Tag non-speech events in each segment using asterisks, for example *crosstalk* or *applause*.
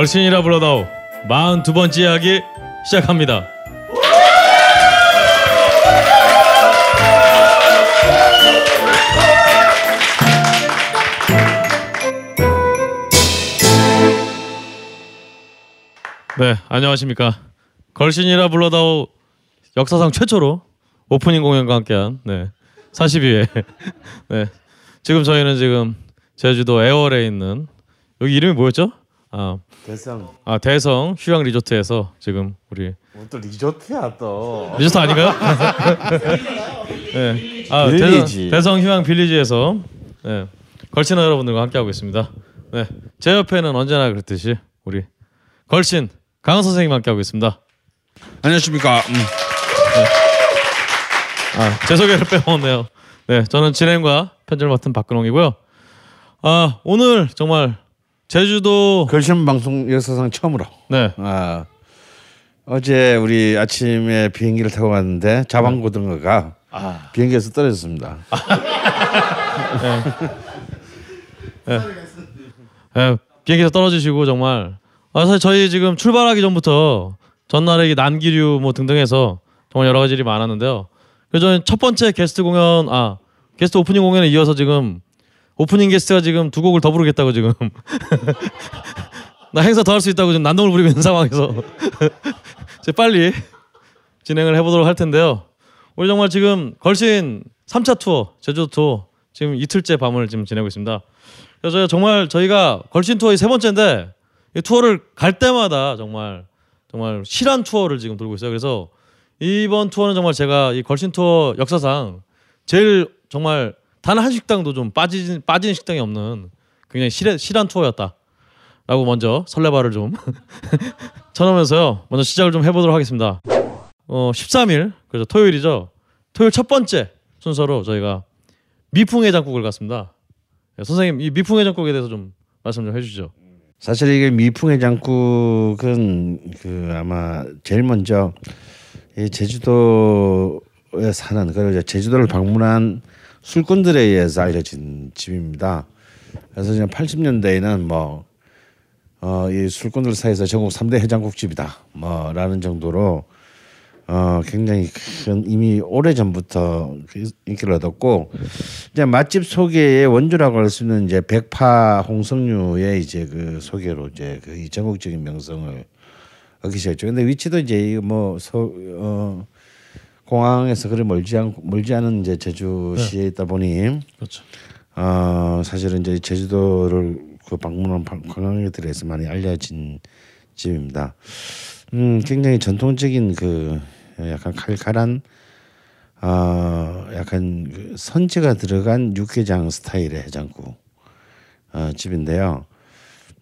걸신이라 불러다오 42번째 이야기 시작합니다. 네, 안녕하십니까. 걸신이라 불러다오 역사상 최초로 오프닝 공연과 함께한 네, 42회. *laughs* 네, 지금 저희는 지금 제주도 애월에 있는 여기 이름이 뭐였죠? 아, 대성 아 대성 휴양 리조트에서 지금 우리 뭐 또 리조트야 또 리조트 아닌가요? *laughs* 네. 아, 빌리지. 대성, 대성 휴양 빌리지에서 네. 걸친 여러분들과 함께 하고 있습니다. 네. 제 옆에는 언제나 그랬듯이 우리 걸신 강원 선생님 함께 하고 있습니다. 안녕하십니까. 음. 아, 제 소개를 빼먹었네요. 네, 저는 진행과 편집을 맡은 박근홍이고요. 아, 오늘 정말 제주도 걸신 방송 역사상 처음으로 네. 아 어제 우리 아침에 비행기를 타고 갔는데 자방고등어가 아. 비행기에서 떨어졌습니다. 예, 비행기에서 떨어지시고 정말 아, 사실 저희 지금 출발하기 전부터 전날에 이 난기류 뭐 등등해서 정말 여러 가지 일이 많았는데요. 저는 첫 번째 게스트 공연 아 게스트 오프닝 공연에 이어서 지금 오프닝 게스트가 지금 두 곡을 더 부르겠다고 지금 *laughs* 나 행사 더 할 수 있다고 지금 난동을 부리고 있는 상황에서 *laughs* 이제 빨리 진행을 해보도록 할 텐데요. 우리 정말 지금 걸신 3차 투어 제주도 투어 지금 이틀째 밤을 지금 지내고 있습니다. 그래서 정말 저희가 걸신 투어의 세 번째인데 이 투어를 갈 때마다 정말 정말 실한 투어를 지금 돌고 있어요. 그래서 이번 투어는 정말 제가 이 걸신 투어 역사상 제일 정말 단 한 식당도 좀 빠진 빠진 식당이 없는 굉장히 실한, 실한 투어였다라고 먼저 설레발을 좀 *laughs* 전하면서요. 먼저 시작을 좀 해보도록 하겠습니다. 어 13일 그래서 토요일이죠. 토요일 첫 번째 순서로 저희가 미풍 해장국을 갔습니다. 네, 선생님 이 미풍 해장국에 대해서 좀 말씀 좀 해주시죠. 사실 이게 미풍의 장국은 그 아마 제일 먼저 이 제주도에 사는 그리고 제주도를 방문한 술꾼들에 의해서 알려진 집입니다. 그래서 이제 80년대에는 뭐 어, 이 술꾼들 사이에서 전국 3대 해장국 집이다. 뭐라는 정도로 어, 굉장히 큰 이미 오래 전부터 그 인기를 얻었고 이제 맛집 소개의 원조라고 할 수 있는 이제 백파 홍성류의 이제 그 소개로 이제 그이 전국적인 명성을 얻기 시작했죠. 근데 위치도 이제 뭐 서 어, 공항에서 그리 멀지 않 멀지 않은 이제 제주시에 있다 보니 그렇죠. 어 사실은 이제 제주도를 그 방문한 방- 관광객들에서 많이 알려진 집입니다. 음 굉장히 전통적인 그 약간 칼칼한 어 약간 그 선지가 들어간 육개장 스타일의 해장국 어, 집인데요.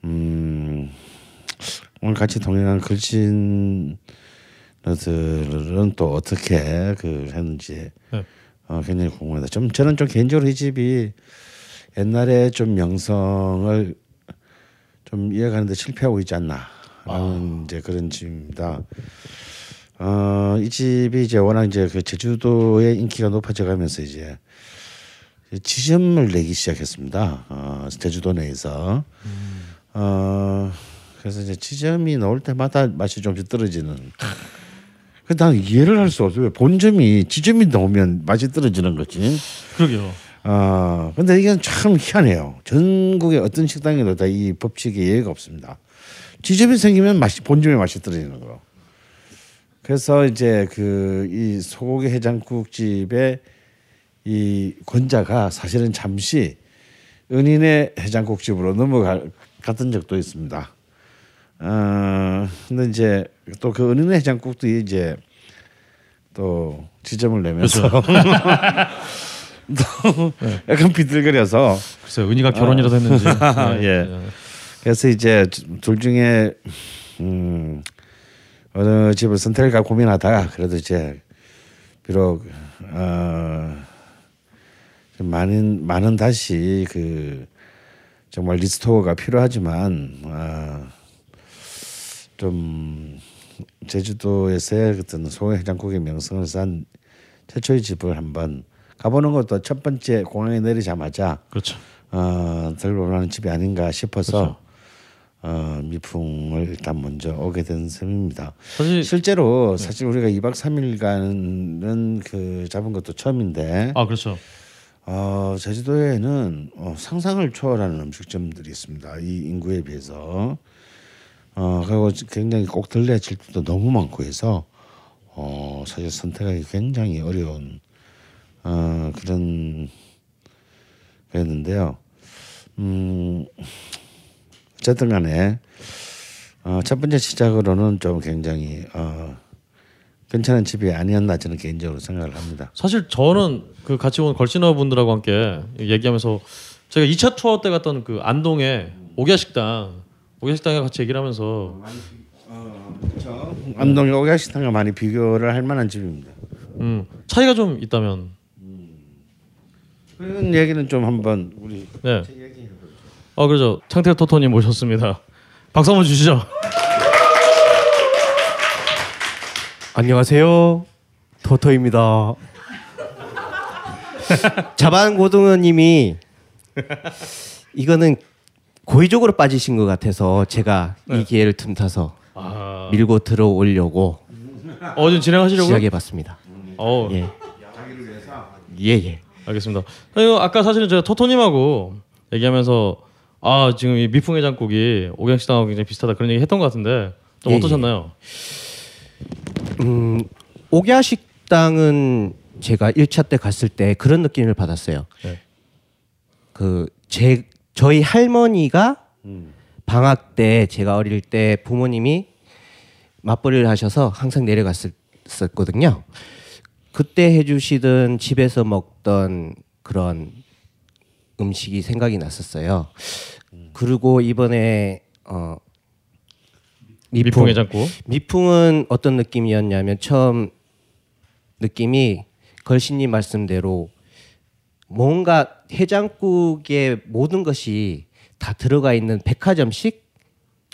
음 오늘 같이 동행한 글 신들은 또 어떻게 그 했는지 네. 어, 굉장히 궁금합니다. 좀 저는 좀 개인적으로 이 집이 옛날에 좀 명성을 좀 이어가는데 실패하고 있지 않나라는 이제 그런 집입니다. 어, 이 집이 이제 워낙 이제 그 제주도의 인기가 높아져가면서 이제 지점을 내기 시작했습니다. 어, 제주도 내에서 어, 그래서 이제 지점이 나올 때마다 맛이 좀씩 떨어지는. *laughs* 근데 난 이해를 할 수 없어요. 왜 본점이 지점이 나오면 맛이 떨어지는 거지. 그러게요. 아 근데 이건 참 희한해요. 전국의 어떤 식당에도 다 이 법칙에 예외가 없습니다. 지점이 생기면 맛이 본점의 맛이 떨어지는 거. 그래서 이제 그 이 소고기 해장국 집의 이 권자가 사실은 잠시 은인의 해장국 집으로 넘어갔던 적도 있습니다. 어 근데 이제 또 그 은인의 해장국도 이제 또 지점을 내면서 *laughs* 또 약간 비틀거려서 글쎄요 은희가 결혼이라도 했는지. *laughs* 네. 예. 그래서 이제 둘 중에 음 어느 집을 선택할까 고민하다가 그래도 이제 비록 어 많은 많은 다시 그 정말 리스토어가 필요하지만 어, 좀 제주도에서의 어떤 소해장국의 명성을 쌓은 최초의 집을 한번 가보는 것도 첫 번째 공항에 내리자마자 그렇죠. 어, 들어오는 집이 아닌가 싶어서 어, 미풍을 일단 먼저 오게 된 셈입니다. 사실 실제로 사실 우리가 2박 3일간은 그 잡은 것도 처음인데 아 그렇죠. 어, 제주도에는 어, 상상을 초월하는 음식점들이 있습니다. 이 인구에 비해서 어, 그리고 굉장히 꼭 들려야 질도 너무 많고 해서 어, 사실 선택하기 굉장히 어려운 어, 그런 그랬는데요. 음, 어쨌든 간에 어, 첫 번째 시작으로는 좀 굉장히 어, 괜찮은 집이 아니었나 저는 개인적으로 생각을 합니다. 사실 저는 그 같이 온 걸신어 분들하고 함께 얘기하면서 제가 2차 투어 때 갔던 그 안동의 오기야 식당 오기야 식당에 같이 얘기를 하면서 안동의 오야식당과 많이 비교를 할 만한 집입니다. 음, 차이가 좀 있다면 그런 얘기는 좀 한번 우리 네. 어 그렇죠. 창태 토토님 모셨습니다. 박수 한번 주시죠. 안녕하세요. 토토입니다. *laughs* 자반 고등어님이 이거는 고의적으로 빠지신 것 같아서 제가 이 기회를 틈타서 아, 밀고 들어오려고 어 지금 진행하시려고요? 시작해봤습니다. 어, 예. 예, 예. 알겠습니다. 아까 사실은 제가 토토님하고 얘기하면서 아 지금 이 미풍해장국이 오경식당하고 굉장히 비슷하다 그런 얘기 했던 것 같은데 좀 예, 어떠셨나요? 음, 옥야 식당은 제가 1차 때 갔을 때 그런 느낌을 받았어요. 네. 그제 저희 할머니가 방학 때 제가 어릴 때 부모님이 맞벌이를 하셔서 항상 내려갔었거든요. 그때 해주시던 집에서 먹던 그런 음식이 생각이 났었어요. 그리고 이번에 어 미풍 미풍해장국. 미풍은 어떤 느낌이었냐면 처음 느낌이 걸신님 말씀대로 뭔가 해장국의 모든 것이 다 들어가 있는 백화점식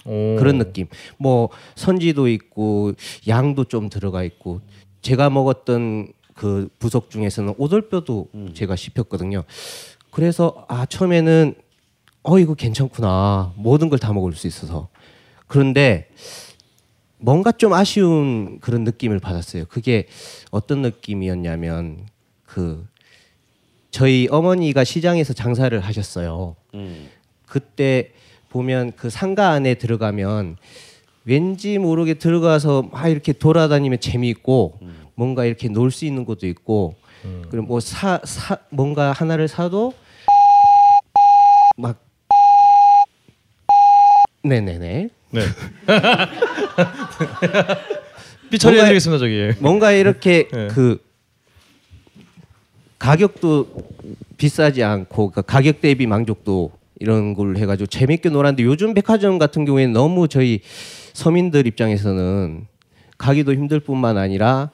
오. 그런 느낌. 뭐 선지도 있고 양도 좀 들어가 있고 제가 먹었던 그 부속 중에서는 오돌뼈도 제가 씹혔거든요. 그래서 아 처음에는 어 이거 괜찮구나 모든 걸 다 먹을 수 있어서 그런데 뭔가 좀 아쉬운 그런 느낌을 받았어요. 그게 어떤 느낌이었냐면 그 저희 어머니가 시장에서 장사를 하셨어요. 그때 보면 그 상가 안에 들어가면 왠지 모르게 들어가서 막 이렇게 돌아다니면 재미있고 뭔가 이렇게 놀 수 있는 것도 있고 그리고 뭐 사 사 뭔가 하나를 사도 막 네네네 네. *laughs* 삐 처리 해드리겠습니다 저기. 뭔가 이렇게 네. 그 가격도 비싸지 않고 그 가격 대비 만족도 이런 걸 해가지고 재밌게 놀았는데 요즘 백화점 같은 경우에는 너무 저희 서민들 입장에서는 가기도 힘들 뿐만 아니라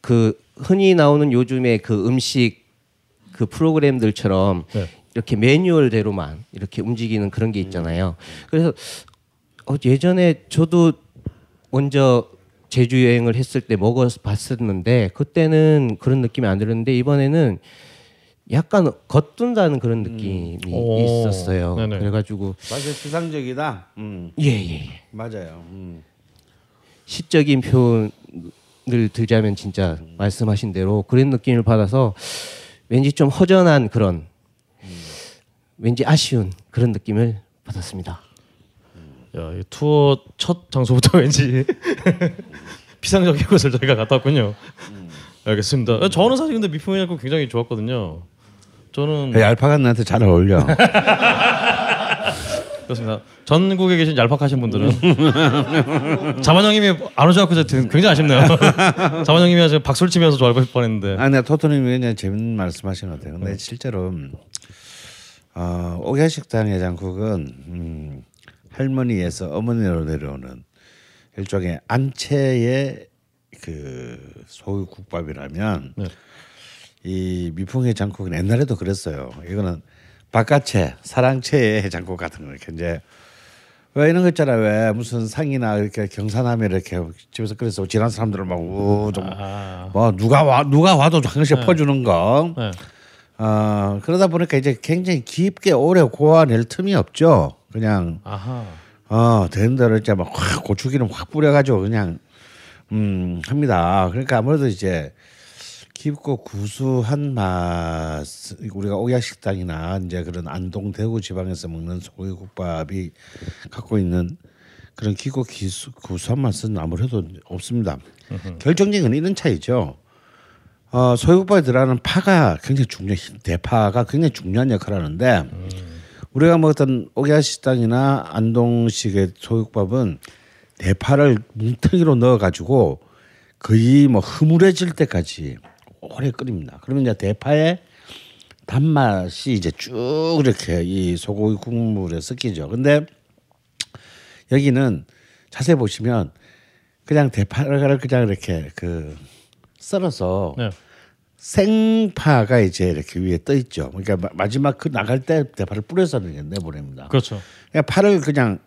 그 흔히 나오는 요즘의 그 음식 그 프로그램들처럼 네. 이렇게 매뉴얼대로만 이렇게 움직이는 그런 게 있잖아요. 그래서 어, 예전에 저도 먼저 제주 여행을 했을 때 먹어봤었는데 그때는 그런 느낌이 안 들었는데 이번에는 약간 겉둔다는 그런 느낌이 오. 있었어요. 네네. 그래가지고 맞아요, 추상적이다. 음, 예 예 예. 맞아요. 음. 시적인 표현을 들자면 진짜 말씀하신 대로 그런 느낌을 받아서 왠지 좀 허전한 그런 왠지 아쉬운 그런 느낌을 받았습니다. 야, 이 투어 첫 장소부터 *laughs* 왠지 비상적인 곳을 저희가 갔다 왔군요. 알겠습니다. 저는 사실 근데 미풍해장국 굉장히 좋았거든요. 저는 그 얄팍한 나한테 잘 어울려. *laughs* 그렇습니다. 전국에 계신 얄팍하신 분들은 자만 형님이 안 오셔 갖고 굉장히 아쉽네요. *laughs* 자만 형님이 지금 박수를 치면서 좋아할 뻔했는데. 아, 내가 토토님이 그냥 재밌는 말씀하시는 것 같아요. 근데 실제로 어, 오야식당 해장국은 음, 할머니에서 어머니로 내려오는 일종의 안채의 그 소유 국밥이라면 네. 이 미풍 해장국은 옛날에도 그랬어요. 이거는 바깥채, 사랑채의 해장국 같은 거 이렇게 이제 왜 이런 거 있잖아 왜 무슨 상이나 이렇게 경사남에 이렇게 집에서 그래서 지난 사람들을 막우뭐 아. 누가 와 누가 와도 한 번씩 퍼주는 거. 네. 어 그러다 보니까 이제 굉장히 깊게 오래 고아낼 틈이 없죠. 그냥 아하. 어 대로 이제 막 확 고추기름 확 뿌려가지고 그냥 음 합니다. 그러니까 아무래도 이제 깊고 구수한 맛 우리가 오야 식당이나 이제 그런 안동 대구 지방에서 먹는 소고기국밥이 갖고 있는 그런 깊고 기수, 구수한 맛은 아무래도 없습니다. 결정적인 건 이런 차이죠. 어, 소고기국밥에 들어가는 파가 굉장히 중요, 대파가 굉장히 중요한 역할을 하는데 우리가 먹었던 오야 식당이나 안동식의 소고기국밥은 대파를 뭉텅이로 넣어가지고 거의 뭐 흐물해질 때까지 오래 끓입니다. 그러면 이제 대파의 단맛이 이제 쭉 이렇게 이 소고기 국물에 섞이죠. 근데 여기는 자세히 보시면 그냥 대파를 그냥 이렇게 그 썰어서 네. 생파가 이제 이렇게 위에 떠 있죠. 그러니까 마- 마지막 그 나갈 때 대파를 뿌려서 내보냅니다. 그렇죠. 그냥 파를 그냥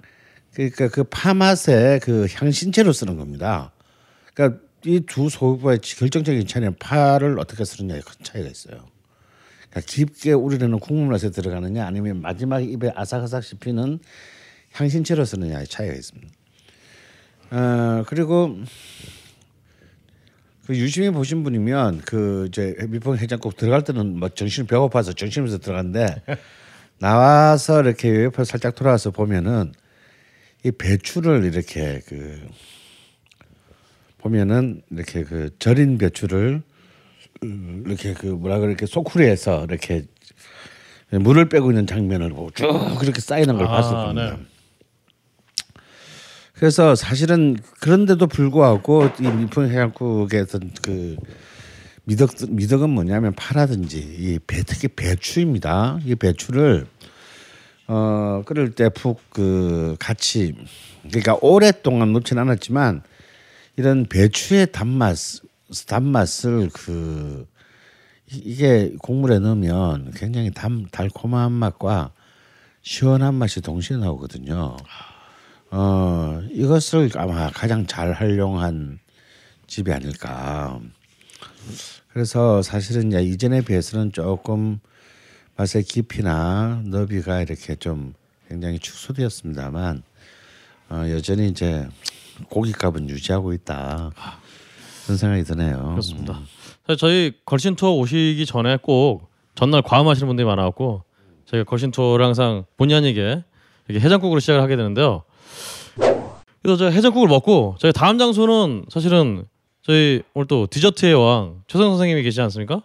그러니까 그 파 맛의 그 향신채로 쓰는 겁니다. 그러니까 이 두 소고기의 결정적인 차이는 파를 어떻게 쓰느냐에 큰 차이가 있어요. 그러니까 깊게 우리는 국물 맛에 들어가느냐 아니면 마지막 입에 아삭아삭 씹히는 향신채로 쓰느냐의 차이가 있습니다. 어 그리고 그 유심히 보신 분이면 그 이제 미풍 해장국 들어갈 때는 뭐 정신 배고파서 정신에서 들어갔는데 *laughs* 나와서 이렇게 옆에 살짝 돌아와서 보면은 이 배추를 이렇게 그 보면은 이렇게 그 절인 배추를 음, 이렇게 그 뭐라 그렇게 소쿠리에서 이렇게 물을 빼고 있는 장면을 보고 쭉 그렇게 쌓이는 걸 아, 봤을 겁니다. 네. 그래서 사실은 그런데도 불구하고 이 미풍 해장국의 어떤 그 미덕 미덕은 뭐냐면 파라든지 이 배, 특히 배추입니다. 이 배추를 어 끓일 때 푹 그 같이 그러니까 오랫동안 놓지는 않았지만 이런 배추의 단맛 단맛을 그 이- 이게 국물에 넣으면 굉장히 담 달콤한 맛과 시원한 맛이 동시에 나오거든요. 어 이것을 아마 가장 잘 활용한 집이 아닐까. 그래서 사실은 이제 이전에 비해서는 조금 맛의 깊이나 너비가 이렇게 좀 굉장히 축소되었습니다만 어, 여전히 이제 고깃값은 유지하고 있다 그런 생각이 드네요. 그렇습니다. 사실 저희 걸신 투어 오시기 전에 꼭 전날 과음하시는 분들이 많아갖고 저희가 걸신 투어를 항상 본의 아니게 이렇게 해장국으로 시작을 하게 되는데요. 그래서 저 해장국을 먹고 저희 다음 장소는 사실은 저희 오늘 또 디저트의 왕 최성 선생님이 계시지 않습니까?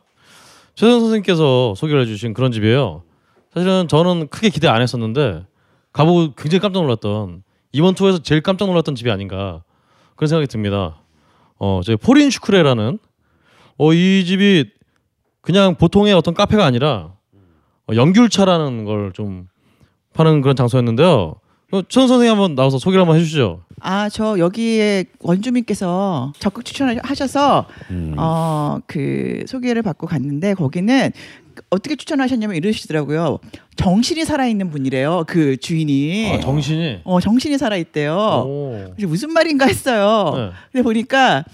최성 선생님께서 소개를 해주신 그런 집이에요. 사실은 저는 크게 기대 안 했었는데 가보고 굉장히 깜짝 놀랐던 이번 투어에서 제일 깜짝 놀랐던 집이 아닌가 그런 생각이 듭니다. 어, 저희 포린 슈크레라는 어, 이 집이 그냥 보통의 어떤 카페가 아니라 어, 연귤차라는 걸 좀 파는 그런 장소였는데요. 어, 최성 선생님 한번 나와서 소개를 한번 해주시죠. 아, 저 여기에 원주민께서 적극 추천하셔서 음. 어, 그 소개를 받고 갔는데 거기는 어떻게 추천하셨냐면 이러시더라고요. 정신이 살아있는 분이래요. 그 주인이. 아, 정신이. 어, 정신이 살아있대요. 무슨 말인가 했어요. 네. 근데 보니까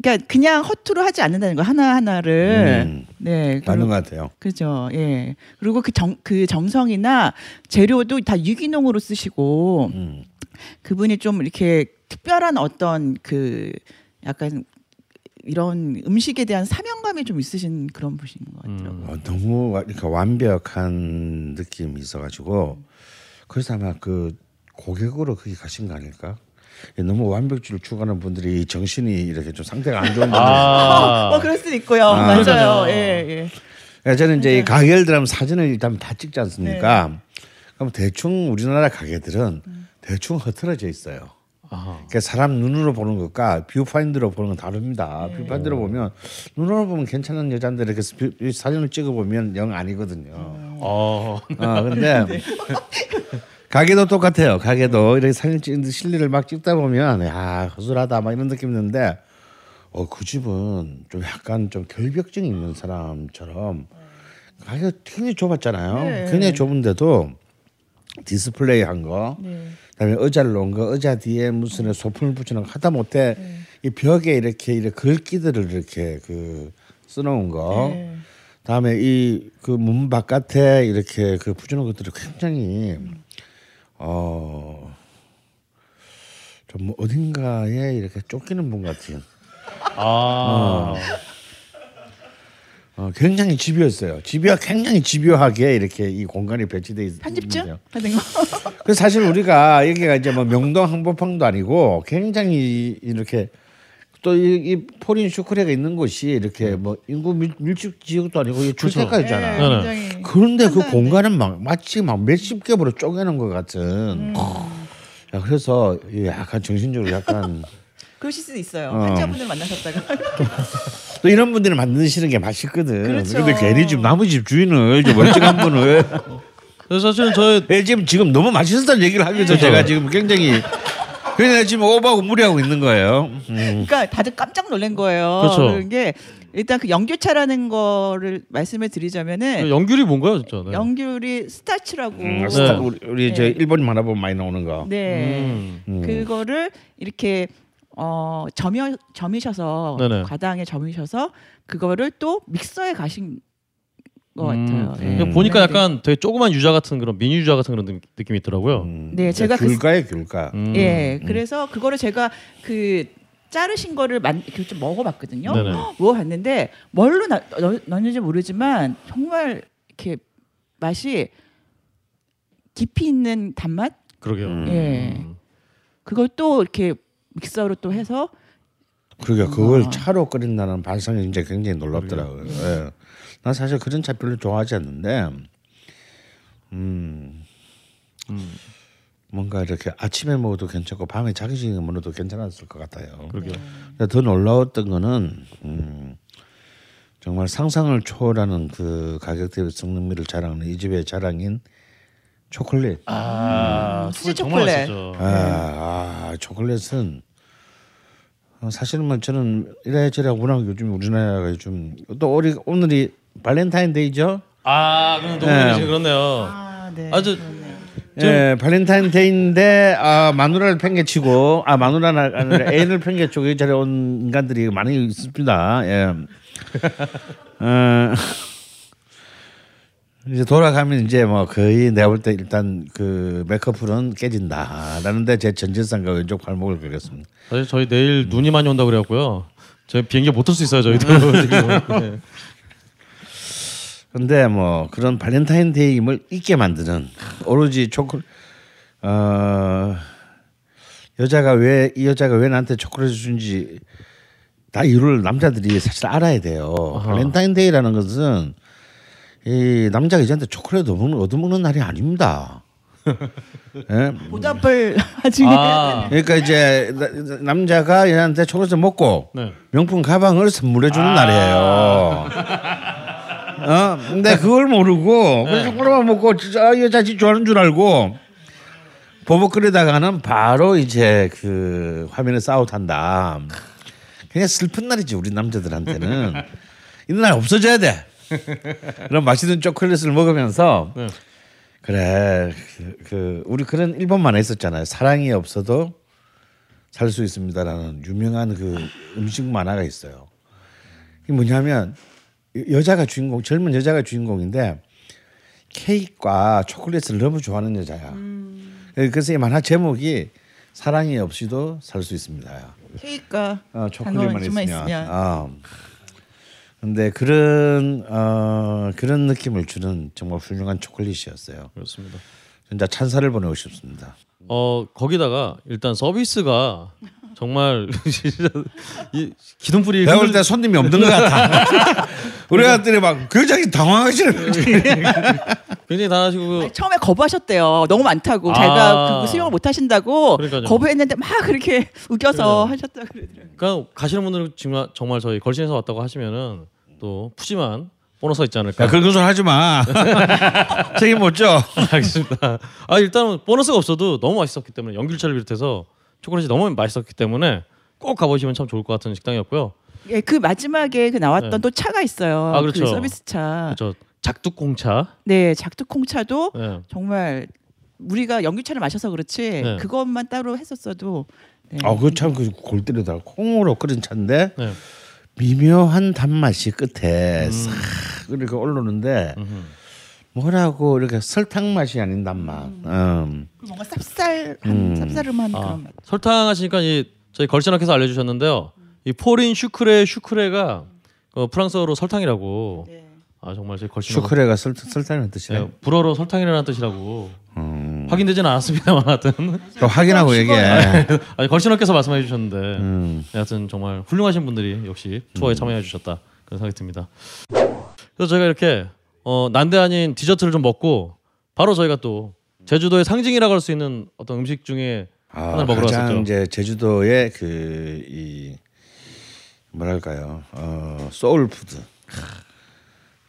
그러니까 그냥 허투루 하지 않는다는 거 하나 하나를 음, 네 맞는 것 같아요. 그죠 예 그리고 그정그 정성이나 재료도 다 유기농으로 쓰시고 음. 그분이 좀 이렇게 특별한 어떤 그 약간 이런 음식에 대한 사명감이 좀 있으신 그런 분인 것 같더라고요. 어, 너무 와- 그러니까 완벽한 느낌이 있어가지고 그래서 아마 그 고객으로 거기 가신 거 아닐까? 예, 너무 완벽주의를 추구하는 분들이 정신이 이렇게 좀 상태가 안 좋은 분들. 아. 뭐 그럴 수도 있고요. 아, 맞아요. 그러네요. 예, 예. 그러니까 저는 이제 이 가게를 들어가면 사진을 일단 다 찍지 않습니까? 그럼 대충 우리나라 가게들은 대충 흐트러져 있어요. 아하. 그러니까 사람 눈으로 보는 것과 뷰파인더로 보는 건 다릅니다. 뷰파인더로 보면 눈으로 보면 괜찮은 여자인데 이렇게 뷰- 이 사진을 찍어 보면 영 아니거든요. 어. 아 근데 *laughs* 가게도 똑같아요. 가게도 이렇게 사진 찍는 실리를 막 찍다 보면 야 허술하다 막 이런 느낌 드는데 어 그 집은 좀 약간 좀 결벽증이 있는 사람처럼 가게가 굉장히 좁았잖아요. 네. 굉장히 좁은데도 디스플레이 한 거, 네. 그다음에 의자를 놓은 거, 의자 뒤에 무슨 소품을 붙이는 거 하다 못해 네. 이 벽에 이렇게 이렇게 글귀들을 이렇게 그 써놓은 거. 네. 다음에 이 그 문 바깥에 이렇게 그 붙여놓은 것들이 굉장히 어. 좀 어딘가에 이렇게 쫓기는 분 같은 아. 어, 굉장히 집요했어요. 집요 굉장히 집요하게 이렇게 이 공간이 배치돼 있. 편집증. 하는 거. 그 사실 우리가 여기가 이제 뭐 명동 한복판도 아니고 굉장히 이렇게 또 이 포린 슈크레가 있는 곳이 이렇게 뭐 인구 밀, 밀집 지역도 아니고 이 주택가잖아. 네, 네. 굉장히 그런데 그. 공간은 막 마치 막 몇십 겹으로 쪼개는 것 같은. 야, 그래서 이 약간 정신적으로 약간 *laughs* 그러실 수 있어요. 어. 환자분을 만나셨다가 *laughs* 또 이런 분들이 만드시는 게 맛있거든. 그렇죠. 근데 괜히 지금 남의 집 주인을 좀 멀쩡한 분을 그래서 사실은 저의 예, 지금 지금 너무 맛있다는 얘기를 하기 위해서 제가 지금 굉장히 그냥 지금 오버하고 무리하고 있는 거예요. 음. 그러니까 다들 깜짝 놀란 거예요. 그렇죠. 그런 게 일단 그 연교차라는 거를 말씀을 드리자면은 연귤이 뭔가요, 진짜? 네. 연귤이 스타치라고 음, 스타, 네. 우리, 우리 네. 저 일본 만화 보면 많이 나오는 거. 네. 음. 음. 그거를 이렇게 어 점여 점이셔서 네네. 과당에 점이셔서 그거를 또 믹서에 가신 것 음. 같아요. 예. 그냥 보니까 네. 약간 되게 조그만 유자 같은 그런 미니 유자 같은 그런 느- 느낌이 있더라고요. 음, 네, 제가 그- 귤가에 귤가. 음. 예, 그래서 그거를 제가 그 자르신 거를 만, 이렇게 좀 먹어봤거든요. 네네. 먹어봤는데 뭘로 나, 넣, 넣는지 모르지만 정말 이렇게 맛이 깊이 있는 단맛. 그러게요. 음. 예, 그걸 또 이렇게 믹서로 또 해서 그러니까 그걸 아. 차로 끓인다는 발상이 이제 굉장히 놀랍더라고요. 예. 난 사실 그런 차 별로 좋아하지 않는데, 음, 뭔가 이렇게 아침에 먹어도 괜찮고 밤에 자기 전에 먹어도 괜찮았을 것 같아요. 그러게요. 근데 더 놀라웠던 거는 음, 정말 상상을 초월하는 그 가격대 성능미를 자랑하는 이 집의 자랑인 초콜릿. 아, 수제 정말 초콜릿. 아, 아, 초콜릿은 어, 사실은 뭐 저는 이래저래 워낙 요즘 우리나라가 요즘 또 우리 오늘이 발렌타인데이죠. 아, 그럼 너무 네. 그렇네요. 아, 네. 아주 예, 발렌타인데이인데 아, 마누라를 팽개치고 아 마누라가 아니라 애인을 팽개치고 이 자리에 온 인간들이 많이 있습니다. 예. 어, *laughs* 이제 돌아가면 이제 뭐 거의 내가 볼 때 일단 그 몇 커플은 깨진다라는데 제 전재산과 왼쪽 발목을 걸겠습니다. 사실 저희 내일 눈이 많이 온다 그래갖고요. 저희 비행기 못 탈 수 있어요, 저희도. *laughs* 네. 근데 뭐 그런 발렌타인데이임을 잊게 만드는 오로지 초콜 어 여자가 왜 이 여자가 왜 나한테 초콜릿을 준지 다 이유를 남자들이 사실 알아야 돼요. 발렌타인데이라는 것은 이 남자가 여자한테 초콜릿 얻어먹는, 얻어먹는 날이 아닙니다. *laughs* 예? 보답을 나중에 아, 그러니까 이제 나- 남자가 여자한테 초콜릿을 먹고 네. 명품 가방을 선물해 주는 날이에요. *laughs* 어, 근데 그걸 모르고 그냥 초콜릿만 먹고 진짜 아, 여자 집 좋아하는 줄 알고 버벅거리다가는 바로 이제 그 화면에 싸우탄다. 그냥 슬픈 날이지 우리 남자들한테는 *laughs* 이날 없어져야 돼. 그런 맛있는 초콜릿을 먹으면서 네. 그래 그, 그 우리 그런 일본 만화 있었잖아요. 사랑이 없어도 살 수 있습니다라는 유명한 그 음식 만화가 있어요. 이게 뭐냐면 여- 여자가 주인공 젊은 여자가 주인공인데 케이크와 초콜릿을 너무 좋아하는 여자야. 예, 그래서 이 만화 제목이 사랑이 없이도 살 수 있습니다. 케이크가 어, 초콜릿만 있으면. 있으면. 어. 근데 그런 어, 그런 느낌을 주는 정말 훌륭한 초콜릿이었어요. 그렇습니다. 진짜 찬사를 보내고 싶습니다. 어 거기다가 일단 서비스가 정말 진짜 *laughs* 이 기둥뿌리 내가 볼 흔들- 때 손님이 없는 것 같아. *laughs* 우리 아들이 막 굉장히 당황하시는. *laughs* 굉장히 다하시고 그 처음에 거부하셨대요. 너무 많다고 아. 자기가 그 수용을 못 하신다고 그러니까요. 거부했는데 막 그렇게 우겨서 하셨다 그러더라고요. 그러니까 가시는 분들은 정말 정말 저희 걸신에서 왔다고 하시면은 또 푸짐한 보너스가 있지 않을까. 야, 그런 소리 하지 마. 책임 못 져. 알겠습니다. 아 일단은 보너스가 없어도 너무 맛있었기 때문에 연귤차를 비롯해서 초콜릿이 너무 맛있었기 때문에 꼭 가보시면 참 좋을 것 같은 식당이었고요. 예, 그 마지막에 그 나왔던 네. 또 차가 있어요. 아, 그렇죠. 그 서비스 차. 저 작두콩차. 네, 작두콩차도 네. 정말 우리가 연기차를 마셔서 그렇지 네. 그것만 따로 했었어도 네. 아, 그참그 골때리다 콩으로 끓인 차인데 네. 미묘한 단맛이 끝에 싹 이렇게 올라오는데 뭐라고 이렇게 설탕 맛이 아닌 단맛. 음. 뭔가 쌉쌀한 음. 쌉싸름한 아, 그런 맛. 설탕 하시니까 이 저희 걸신학께서 알려주셨는데요. 이 포린 슈크레 슈크레가 어, 프랑스어로 설탕이라고. 네. 아 정말 저희 걸신 슈크레가 설, 설탕이라는 뜻이에요. 네, 불어로 설탕이라는 뜻이라고 음. 확인되지는 않았습니다만 하여튼 *laughs* 또 확인하고 얘기해. 아니 걸신학께서 말씀해 주셨는데 음. 네, 하여튼 정말 훌륭하신 분들이 역시 투어에 참여해 주셨다 그런 생각이 듭니다. 그래서 저희가 이렇게 어, 난데 아닌 디저트를 좀 먹고 바로 저희가 또 제주도의 상징이라고 할 수 있는 어떤 음식 중에 아, 하나를 먹으러 가장 왔었죠. 이제 제주도의 그 이 뭐랄까요 어, 소울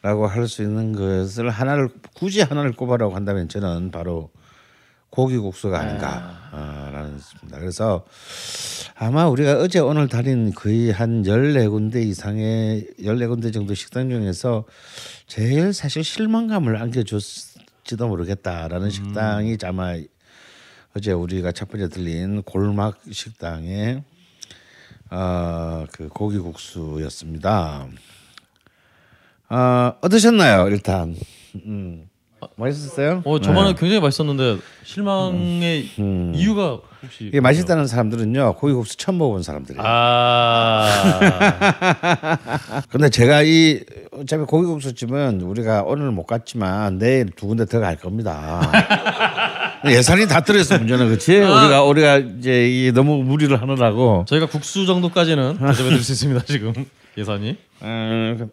푸드라고 할 수 있는 것을 하나를 굳이 하나를 꼽아라고 한다면 저는 바로 고기국수가 아닌가라는 싶습니다. 그래서 아마 우리가 어제 오늘 다닌 거의 한 14군데 이상의 14군데 정도 식당 중에서 제일 사실 실망감을 안겨줬지도 모르겠다라는 식당이 아마 어제 우리가 첫 번째 들린 골막 식당의 어, 그 고기 국수였습니다. 어, 어떠셨나요? 일단 음. 맛있었어요? 어 저만은 네. 굉장히 맛있었는데 실망의 이유가 혹시 이게 맛있다는 사람들은요 고기국수 처음 먹어본 사람들이에요. 아 *laughs* 근데 제가 이 어차피 고기국수 집은 우리가 오늘 못 갔지만 내일 두 군데 더 갈 겁니다. *laughs* 예산이 다 들어있어 문제는 그렇지. 우리가 우리가 이제 이 너무 무리를 하느라고. 저희가 국수 정도까지는 *laughs* 대접해드릴 수 있습니다 지금 예산이 음,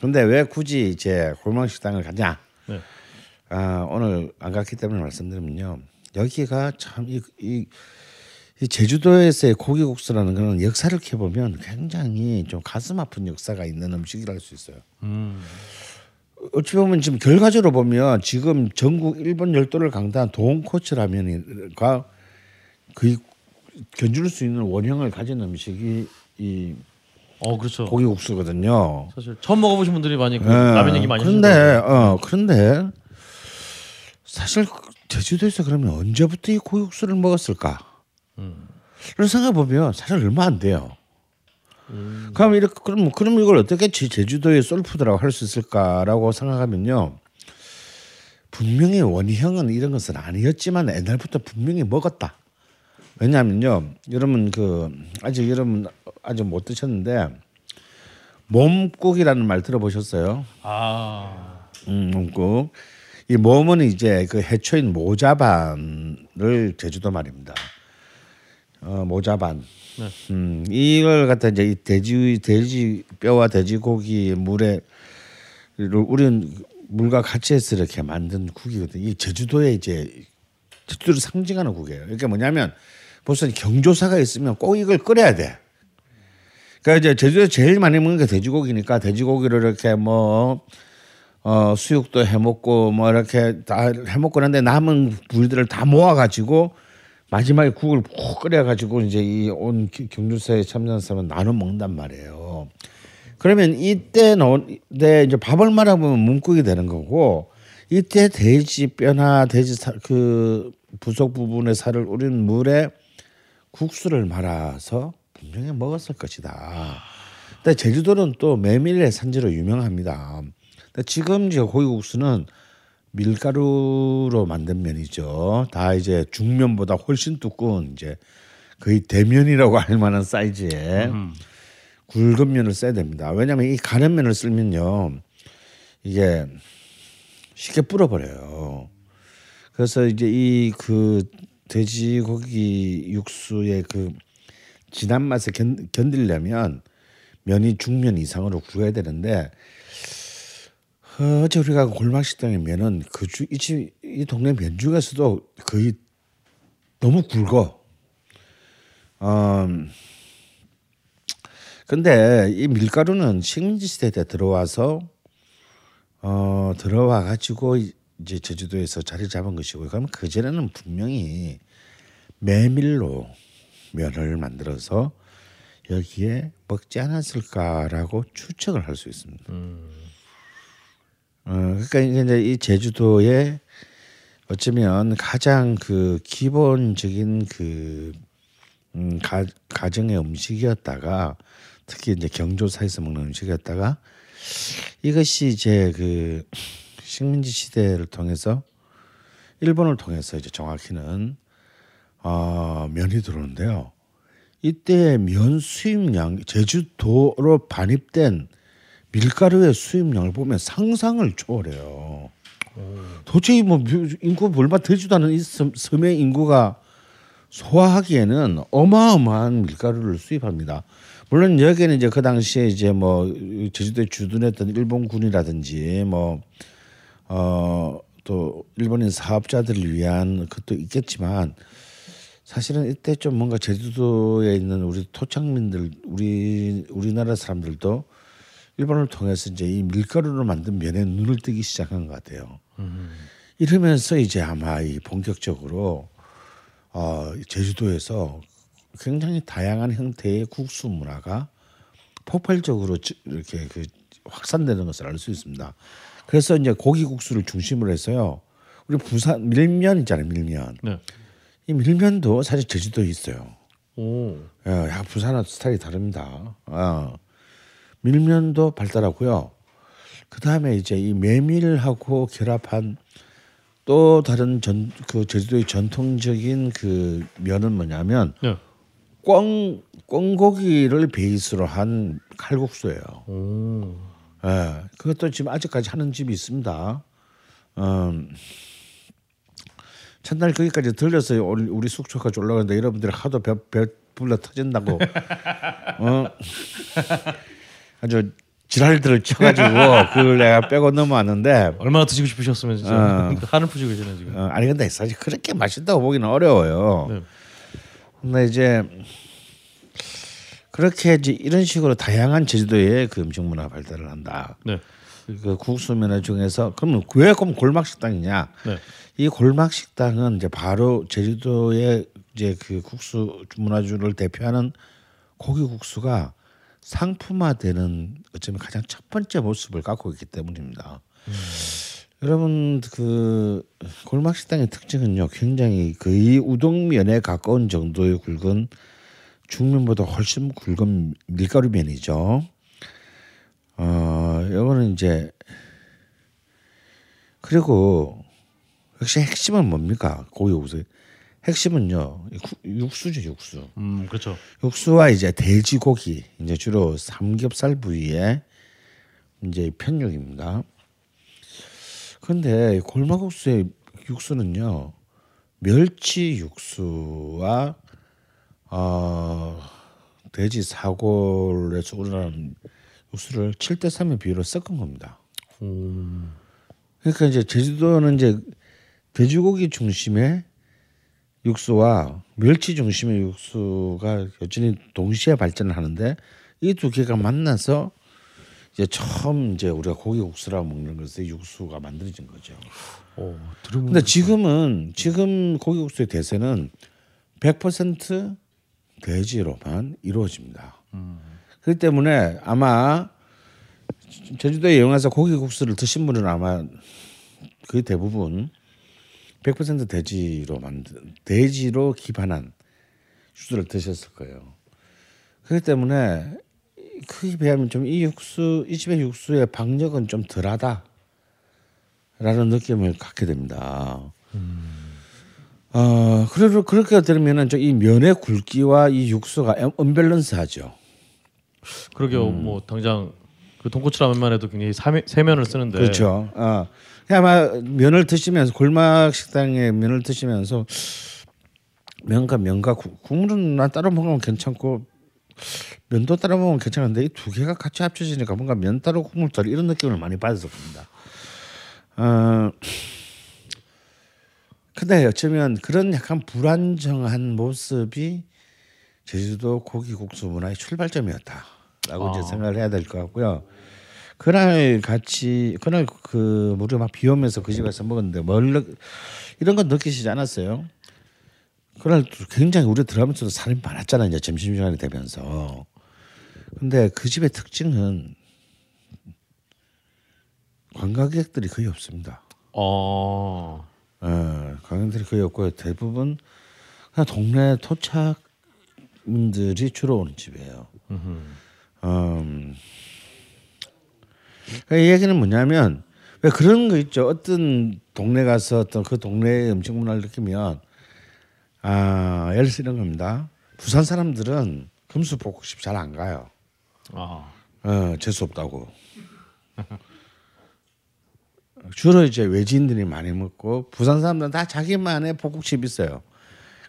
근데 왜 굳이 이제 골목 식당을 가냐? 네. 아, 오늘 안 갔기 때문에 말씀드리면요. 여기가 참이 이, 이 제주도에서의 고기국수라는 거는 역사를 캐보면 굉장히 좀 가슴 아픈 역사가 있는 음식이라 할 수 있어요. 어찌 보면 지금 결과적으로 보면 지금 전국 일본 열도를 강타한 돈코츠 라면과 그 견줄 수 있는 원형을 가진 음식이 이 어 그렇죠 고기 국수거든요. 사실 처음 먹어보신 분들이 많이 그 예. 라면 얘기 많이 그런데 하시더라고요. 어 그런데 사실 제주도에서 그러면 언제부터 이 고기국수를 먹었을까? 음. 를 생각해 보면 사실 얼마 안 돼요. 음. 그럼 이렇게 그럼 그럼 이걸 어떻게 제- 제주도의 솔푸드라고 할 수 있을까라고 생각하면요. 분명히 원형은 이런 것은 아니었지만 옛날부터 분명히 먹었다. 왜냐하면요, 여러분 그 아직 여러분 아직 못 드셨는데 몸국이라는 말 들어보셨어요? 아 음, 몸국. 이 몸은 이제 그 해초인 모자반을 제주도 말입니다. 어, 모자반. 네. 음, 이걸 갖다 이제 이 돼지 돼지 뼈와 돼지고기 물에 를 우리는 물과 같이 해서 이렇게 만든 국이거든요. 이 제주도에 이제 제주도를 상징하는 국이에요. 그러니까 뭐냐면 무슨 경조사가 있으면 꼭 이걸 끓여야 돼. 그러니까 이제 제주도에 제일 많이 먹는 게 돼지고기니까 돼지고기를 이렇게 뭐 어, 수육도 해먹고 뭐 이렇게 다 해먹고 하는데 남은 부위들을 다 모아가지고 마지막에 국을 푹 끓여가지고 이제 이 온 경주사에 참여한 사람은 나눠 먹는단 말이에요. 그러면 이때 넣은 때 이제 밥을 말아보면 문국이 되는 거고 이때 돼지 뼈나 돼지 살, 그 부속 부분의 살을 우린 물에 국수를 말아서 분명히 먹었을 것이다. 근데 제주도는 또 메밀의 산지로 유명합니다. 지금 이제 고기국수는 밀가루로 만든 면이죠. 다 이제 중면보다 훨씬 두꺼운 이제 거의 대면이라고 할 만한 사이즈의 굵은 면을 써야 됩니다. 왜냐하면 이 가는 면을 쓰면요 이게 쉽게 불어버려요. 그래서 이제 이 그 돼지고기 육수의 그 진한 맛을 견, 견디려면 면이 중면 이상으로 구워야 되는데 어, 어제 우리가 골막 식당에 면은 그주이 집- 이 동네 면 중에서도 거의 너무 굵어. 음, 근데 이 밀가루는 식민지 시대 때 들어와서 어 들어와 가지고 이제 제주도에서 자리 잡은 것이고 그러면 그 전에는 분명히 메밀로 면을 만들어서 여기에 먹지 않았을까라고 추측을 할 수 있습니다. 어, 그러니까 이제 이 제주도의 어쩌면 가장 그 기본적인 그 음, 가, 가정의 음식이었다가 특히 이제 경조사에서 먹는 음식이었다가 이것이 이제 그 식민지 시대를 통해서 일본을 통해서 이제 정확히는 어, 면이 들어오는데요. 이때 면 수입량 제주도로 반입된 밀가루의 수입량을 보면 상상을 초월해요. 도저히 뭐 인구 얼마 되지도 않은 이 섬- 섬의 인구가 소화하기에는 어마어마한 밀가루를 수입합니다. 물론 여기에는 이제 그 당시에 이제 뭐 제주도에 주둔했던 일본군이라든지 뭐 어 또 일본인 사업자들을 위한 것도 있겠지만 사실은 이때 좀 뭔가 제주도에 있는 우리 토착민들 우리 우리나라 사람들도 일본을 통해서 이제 이 밀가루로 만든 면에 눈을 뜨기 시작한 것 같아요. 이러면서 이제 아마 이 본격적으로 어, 제주도에서 굉장히 다양한 형태의 국수 문화가 폭발적으로 지- 이렇게 그 확산되는 것을 알 수 있습니다. 그래서 이제 고기 국수를 중심으로 해서요. 우리 부산 밀면 있잖아요, 밀면. 네. 이 밀면도 사실 제주도에 있어요. 오. 예, 약 부산하고 스타일이 다릅니다. 어. 밀면도 발달하고요. 그 다음에 이제 이 메밀하고 결합한 또 다른 전 그 제주도의 전통적인 그 면은 뭐냐면 네. 꿩 꿩고기를 베이스로 한 칼국수예요. 오. 예, 그것도 지금 아직까지 하는 집이 있습니다. 음, 첫날 거기까지 들려서 우리, 우리 숙소까지 올라가는데 여러분들이 하도 배, 배 불러 터진다고 *laughs* 어, *laughs* 아주 지랄들을 쳐가지고 *laughs* 그걸 내가 빼고 넘어왔는데 얼마나 드시고 싶으셨으면 진짜 어. 한을 푸시고 계시네 지금. 어, 아니 근데 사실 그렇게 맛있다고 보기는 어려워요. 네. 근데 이제 그렇게 이제 이런 식으로 다양한 제주도의 그 음식 문화 발달을 한다. 네. 그 국수 면허 중에서 그러면 왜 그럼 골막 식당이냐? 네. 이 골막 식당은 이제 바로 제주도의 이제 그 국수 문화주를 대표하는 고기 국수가 상품화되는 어쩌면 가장 첫 번째 모습을 갖고 있기 때문입니다. 여러분 그 골막 식당의 특징은요 굉장히 거의 우동면에 가까운 정도의 굵은 중면보다 훨씬 굵은 밀가루 면이죠. 어 이거는 이제 그리고 역시 핵심은 뭡니까 고기 국수 핵심은요 육수죠 육수 음 그렇죠. 육수와 이제 돼지고기 이제 주로 삼겹살 부위의 이제 편육입니다. 그런데 골마국수의 육수는요 멸치 육수와 어, 돼지 사골에서 우러나는 육수를 7대 3의 비율로 섞은 겁니다. 그러니까 이제 제주도는 이제 돼지고기 중심의 육수와 멸치 중심의 육수가 여전히 동시에 발전을 하는데 이 두 개가 만나서 이제 처음 이제 우리가 고기 국수라고 먹는 것의 육수가 만들어진 거죠. 오, 들으면 근데 지금은 지금 고기 국수의 대세는 100% 돼지로만 이루어집니다. 그렇기 때문에 아마 제주도에 여행해서 고기 국수를 드신 분은 아마 거의 대부분 100% 돼지로 만든 돼지로 기반한 육수를 드셨을 거예요. 그렇기 때문에 크게 비하면 좀 이 육수 이 집의 육수의 박력은 좀 덜하다라는 느낌을 갖게 됩니다. 어 그리고 그렇게 되면은 저 이 면의 굵기와 이 육수가 언밸런스하죠. 그러게요. 음. 뭐 당장 그 돈코츠 라면만 해도 굉장히 사매, 세면을 쓰는데 그렇죠. 어. 아마 면을 드시면서 골막 식당에 면을 드시면서 면과 면과 국- 국물은 난 따로 먹으면 괜찮고 면도 따로 먹으면 괜찮은데 이 두 개가 같이 합쳐지니까 뭔가 면 따로 국물 따로 이런 느낌을 많이 받았을 겁니다. 어. 근데 어쩌면 그런 약간 불안정한 모습이 제주도 고기국수 문화의 출발점이었다라고 이제 생각을 해야 될 것 같고요. 그날 같이 그날 그 우리 막 비 오면서 그 집에서 먹었는데 뭘 느- 이런 건 느끼시지 않았어요? 그날 또 굉장히 우리 들어가면서도 사람이 많았잖아요. 이제 점심 시간이 되면서. 근데 그 집의 특징은 관광객들이 거의 없습니다. 어. 어, 관광객들이 거의 없고요. 대부분 그냥 동네 토착민들이 주로 오는 집이에요. 음, 이 얘기는 뭐냐면 왜 그런 거 있죠. 어떤 동네 가서 어떤 그 동네의 음식 문화를 느끼면 아 예를 들어 이런 겁니다. 부산 사람들은 금수 복국집 잘 안 가요. 아, 어, 재수 없다고. *laughs* 주로 이제 외지인들이 많이 먹고 부산 사람들은 다 자기만의 복국집 있어요.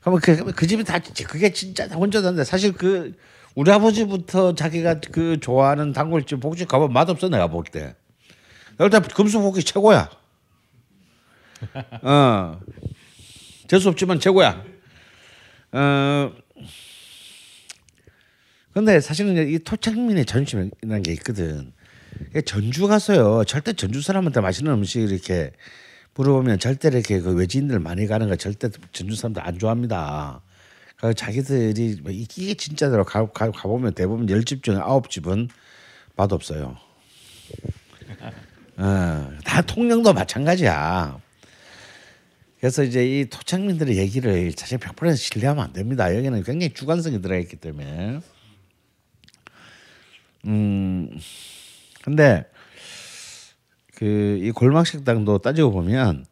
그러면 그, 그 집이 다 그게 진짜 다 혼자 다는데 사실 그 우리 아버지부터 자기가 그 좋아하는 단골집 복국집 가보면 맛없어 내가 볼 때. 일단 금수복이 최고야. 어 재수 없지만 최고야. 어 근데 사실은 이 토착민의 자존심이라는 게 있거든. 전주 가서요. 절대 전주 사람한테 맛있는 음식 이렇게 물어보면 절대 이렇게 그 외지인들 많이 가는 거 절대 전주 사람들 안 좋아합니다. 그 자기들이 뭐 이게 진짜대로 가, 가, 가보면 대부분 열 집 중에 아홉 집은 맛없어요. 어, 다 통영도 마찬가지야. 그래서 이제 이 토착민들의 얘기를 사실 100% 신뢰하면 안 됩니다. 여기는 굉장히 주관성이 들어있기 때문에. 음, 근데 그 이 골막 식당도 따지고 보면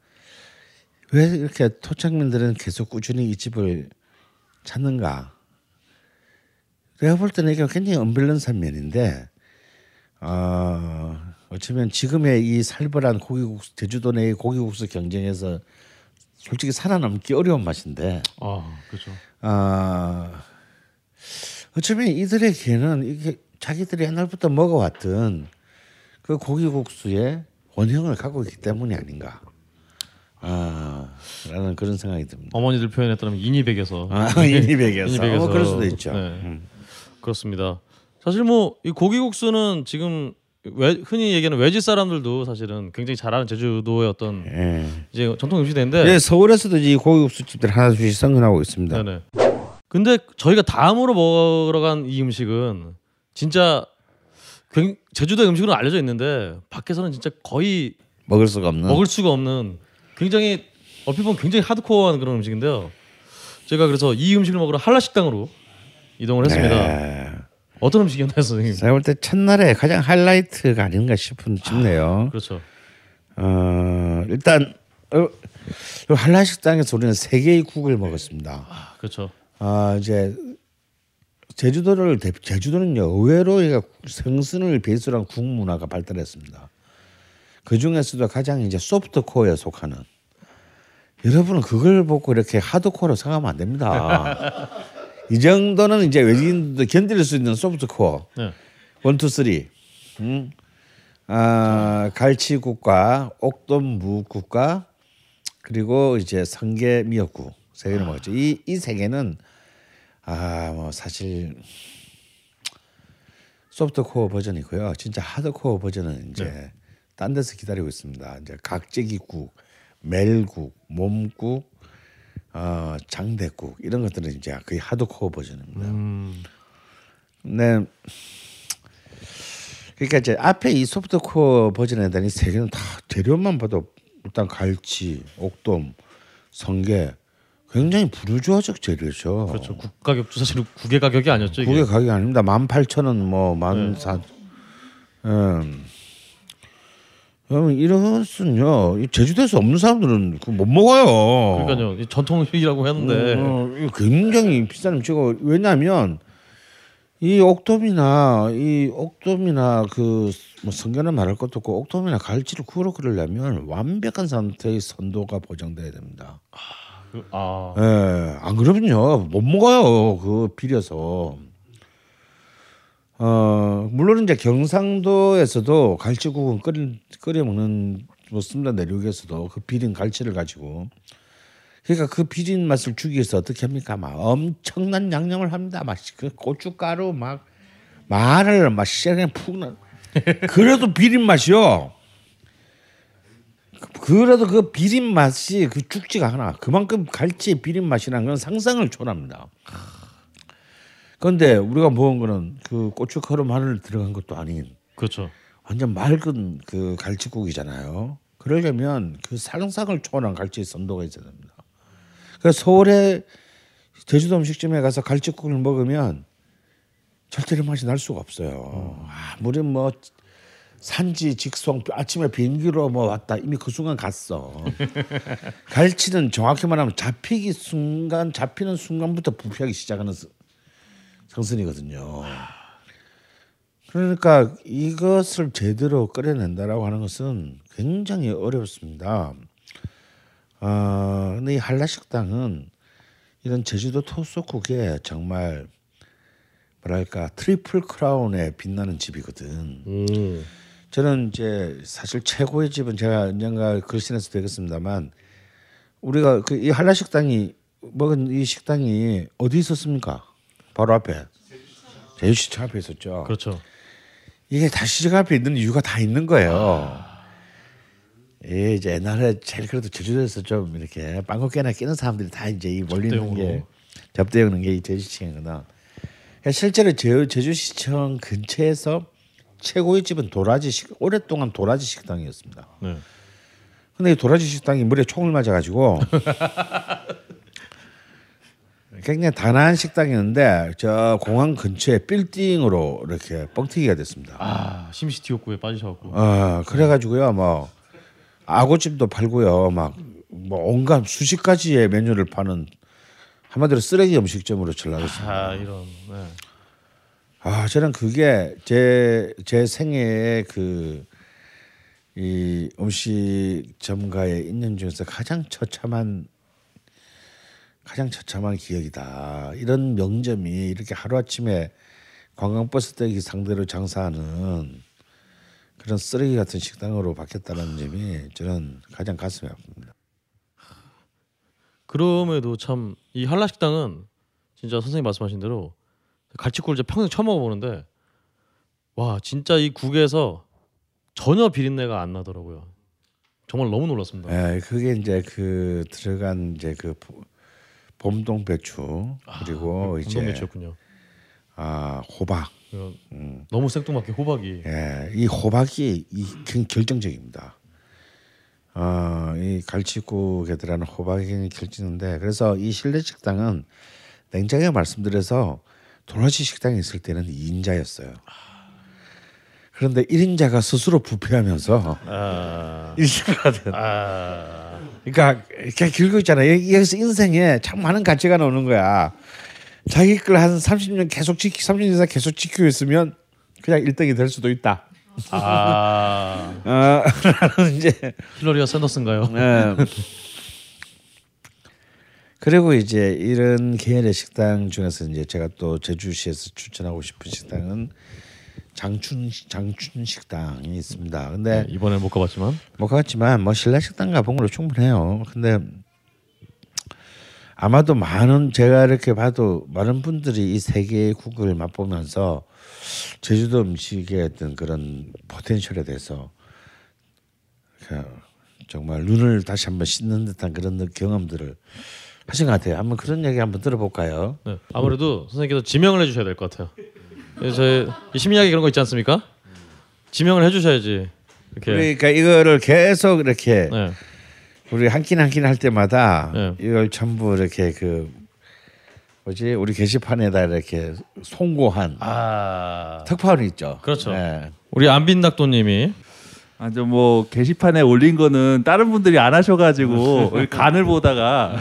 왜 이렇게 토착민들은 계속 꾸준히 이 집을 찾는가? 내가 볼 때는 이게 굉장히 언밸런스한 면인데, 어, 어쩌면 지금의 이 살벌한 고기국수 제주도 내의 고기국수 경쟁에서 솔직히 살아남기 어려운 맛인데, 아, 그렇죠. 아 어쩌면 이들에게는 이게 자기들이 옛날부터 먹어왔던 그 고기국수의 원형을 갖고 있기 때문이 아닌가. 아, 라는 그런 생각이 듭니다. 어머니들 표현에 따르면 인이백에서 아, *laughs* 인이백에서. 어, 그럴 수도 있죠. 네. 음. 그렇습니다. 사실 뭐 이 고기국수는 지금 외, 흔히 얘기하는 외지 사람들도 사실은 굉장히 잘하는 제주도의 어떤 예. 이제 전통 음식인데 예, 서울에서도 이 고기국수 집들 하나둘씩 성근하고 있습니다. 네네. 근데 저희가 다음으로 먹으러 간 이 음식은 진짜 굉- 제주도의 음식으로 알려져 있는데 밖에서는 진짜 거의 먹을 수가 없는. 먹을 수가 없는 굉장히 어필 보면 굉장히 하드코어한 그런 음식인데요. 제가 그래서 이 음식을 먹으러 한라 식당으로 이동을 했습니다. 네. 어떤 음식이었나요, 선생님? 제가 볼 때 첫날에 가장 하이라이트가 아닌가 싶은 싶네요. 그렇죠. 어, 일단 어, 요 한라 식당에서 우리는 세 개의 국을 먹었습니다. 아, 그렇죠. 아 이제 제주도를 대- 제주도는요 의외로 얘가 생선을 베이스로 한 국 문화가 발달했습니다. 그 중에서도 가장 이제 소프트 코어에 속하는 여러분은 그걸 보고 이렇게 hardcore로 생각하면 안 됩니다. 이 정도는 이제 외국인도 견딜 수 있는 soft core 네. one two three. 음. 아 갈치 국과 옥돔 무 국과 그리고 이제 성게 미역국 세 개를 먹었죠. 이 이 세 개는 아 뭐 사실 soft core 버전이고요. 진짜 하드코어 버전은 이제 딴 데서 기다리고 있습니다. 이제 각재기국, 멜국, 몸국, 어, 장대국 이런 것들은 이제 거의 하드코어 버전입니다. 근데 그러니까 이제 앞에 이 소프트코어 버전에 대한 이세 개는 다 재료만 봐도 일단 갈치, 옥돔, 성게 굉장히 부르주아적 재료죠. 그렇죠. 국 가격도 사실 국의 가격이 아니었죠, 이게. 그게 가격이 아닙니다. 만 팔천 원, 뭐만 사. 음. 그러면 이것은요, 이 제주도에서 없는 사람들은 못 먹어요. 그러니까요. 이 전통 음식이라고 했는데 어, 이거 굉장히 비싼 음식이고 왜냐하면 이 옥돔이나 이 옥돔이나 그뭐 성게는 말할 것도 없고 옥돔이나 갈치를 구워 끓이려면 완벽한 상태의 선도가 보장돼야 됩니다. 그, 아, 예, 안 그러면요 못 먹어요. 그 비려서. 어 물론 이제 경상도에서도 갈치국은 끓여 끓여 먹는 뭐습니다 내륙에서도 그 비린 갈치를 가지고 그러니까 그 비린 맛을 주기 위해서 어떻게 합니까? 막 엄청난 양념을 합니다. 막 그 고춧가루 막 마늘 막 씨랑 푹 나. 그래도 비린 맛이요. 그래도 그 비린 맛이 그 죽지가 않아. 그만큼 갈치의 비린 맛이라는 건 상상을 초월합니다. 그런데 우리가 먹은 거는 그 고춧가루 마늘 들어간 것도 아닌 그렇죠. 완전 맑은 그 갈치국이잖아요. 그러려면 그 상상을 초월한 갈치 선도가 있어야 됩니다. 그래서 서울에 제주도 음식점에 가서 갈치국을 먹으면 절대로 맛이 날 수가 없어요. 아무리 뭐 산지 직송 아침에 비행기로 뭐 왔다 이미 그 순간 갔어. *laughs* 갈치는 정확히 말하면 잡히기 순간 잡히는 순간부터 부피하기 시작하는 스- 생선이거든요. 그러니까 이것을 제대로 끓여낸다라고 하는 것은 굉장히 어렵습니다. 어, 근데 이 한라식당은 이런 제주도 토속국에 정말 뭐랄까 triple crown에 빛나는 집이거든. 음. 저는 이제 사실 최고의 집은 제가 언젠가 글씨에서 되겠습니다만 우리가 그 이 한라식당이 먹은 이 식당이 어디 있었습니까? 바로 앞에 제주시청 앞에 있었죠. 그렇죠. 이게 다 시청 앞에 있는 이유가 다 있는 거예요. 예, 이제 옛날에 제일 그래도 제주도에서 좀 이렇게 빵국깨나 끼는 사람들이 다 이제 이 몰리는 게 접대용으로. 접대용는 게이 제주시청이거든. 그러니까 실제로 제, 제주시청 근처에서 최고의 집은 도라지 식 오랫동안 도라지 식당이었습니다. 네. 근데 이 도라지 식당이 물에 총을 맞아가지고 *laughs* 굉장히 단아한 식당이었는데 저 공항 근처에 빌딩으로 이렇게 뻥튀기가 됐습니다. 아 심시티 욕구에 빠지셔갖고. 어, 그래가지고요, 뭐 아구찜도 팔고요, 막 뭐 온갖 수십 가지의 메뉴를 파는 한마디로 쓰레기 음식점으로 전락했습니다. 아 이런. 네. 아, 저는 그게 제 제 생애의 그 이 음식점가에 있는 중에서 가장 처참한 가장 처참한 기억이다. 이런 명점이 이렇게 하루 아침에 관광버스 대기 상대로 장사하는 그런 쓰레기 같은 식당으로 바뀌었다는 점이 저는 가장 가슴이 아픕니다. 그럼에도 참 이 한라식당은 진짜 선생님 말씀하신 대로 갈치국을 이제 평생 처음 먹어보는데 와 진짜 이 국에서 전혀 비린내가 안 나더라고요. 정말 너무 놀랐습니다. 예, 그게 이제 그 들어간 이제 그 보- 봄동 배추 그리고 이제 운동매치였군요. 아 호박 너무 생뚱맞게 호박이 예, 이 호박이 이 굉장히 결정적입니다. 어, 이 갈치국에 들어가는 호박이 굉장히 결정인데 그래서 이 실내 식당은 냉정하게 말씀드려서 도라지 식당에 있을 때는 2인자였어요. 그런데 1인자가 스스로 부패하면서 아, *laughs* 1인자가 된. 아, 그러니까 이렇게 길고 있잖아요. 여기- 여기서 인생에 참 많은 가치가 나오는 거야. 자기 걸 한 30년 계속 지키 30년 이상 계속 지키고 있으면 그냥 1등이 될 수도 있다. 아, *laughs* 어, 라는 이제 힐러리와 샌더슨가요? 예. 그리고 이제 이런 계열의 식당 중에서 이제 제가 또 제주시에서 추천하고 싶은 식당은 장춘 장춘 식당이 있습니다. 근데 네, 이번에 못 가봤지만 못 갔지만 뭐 신라 식당 가본 걸로 충분해요. 근데 아마도 많은 제가 이렇게 봐도 많은 분들이 이 세 개의 국을 맛보면서 제주도 음식의 어떤 그런 포텐셜에 대해서 그 정말 눈을 다시 한번 씻는 듯한 그런 경험들을 하신 것 같아요. 한번 그런 얘기 한번 들어볼까요? 네, 아무래도 선생님께서 지명을 해주셔야 될 것 같아요. 그래서 저희 이 심리학이 그런 거 있지 않습니까? 지명을 해주셔야지 이렇게. 그러니까 이거를 계속 이렇게 네. 우리 한 끼 한 끼 할 때마다 네. 이걸 전부 이렇게 그 뭐지 우리 게시판에다 이렇게 송고한 아, 특파원이 있죠. 그렇죠. 네. 우리 안빈닭도님이 아저 뭐 게시판에 올린 거는 다른 분들이 안 하셔가지고 *laughs* 간을 보다가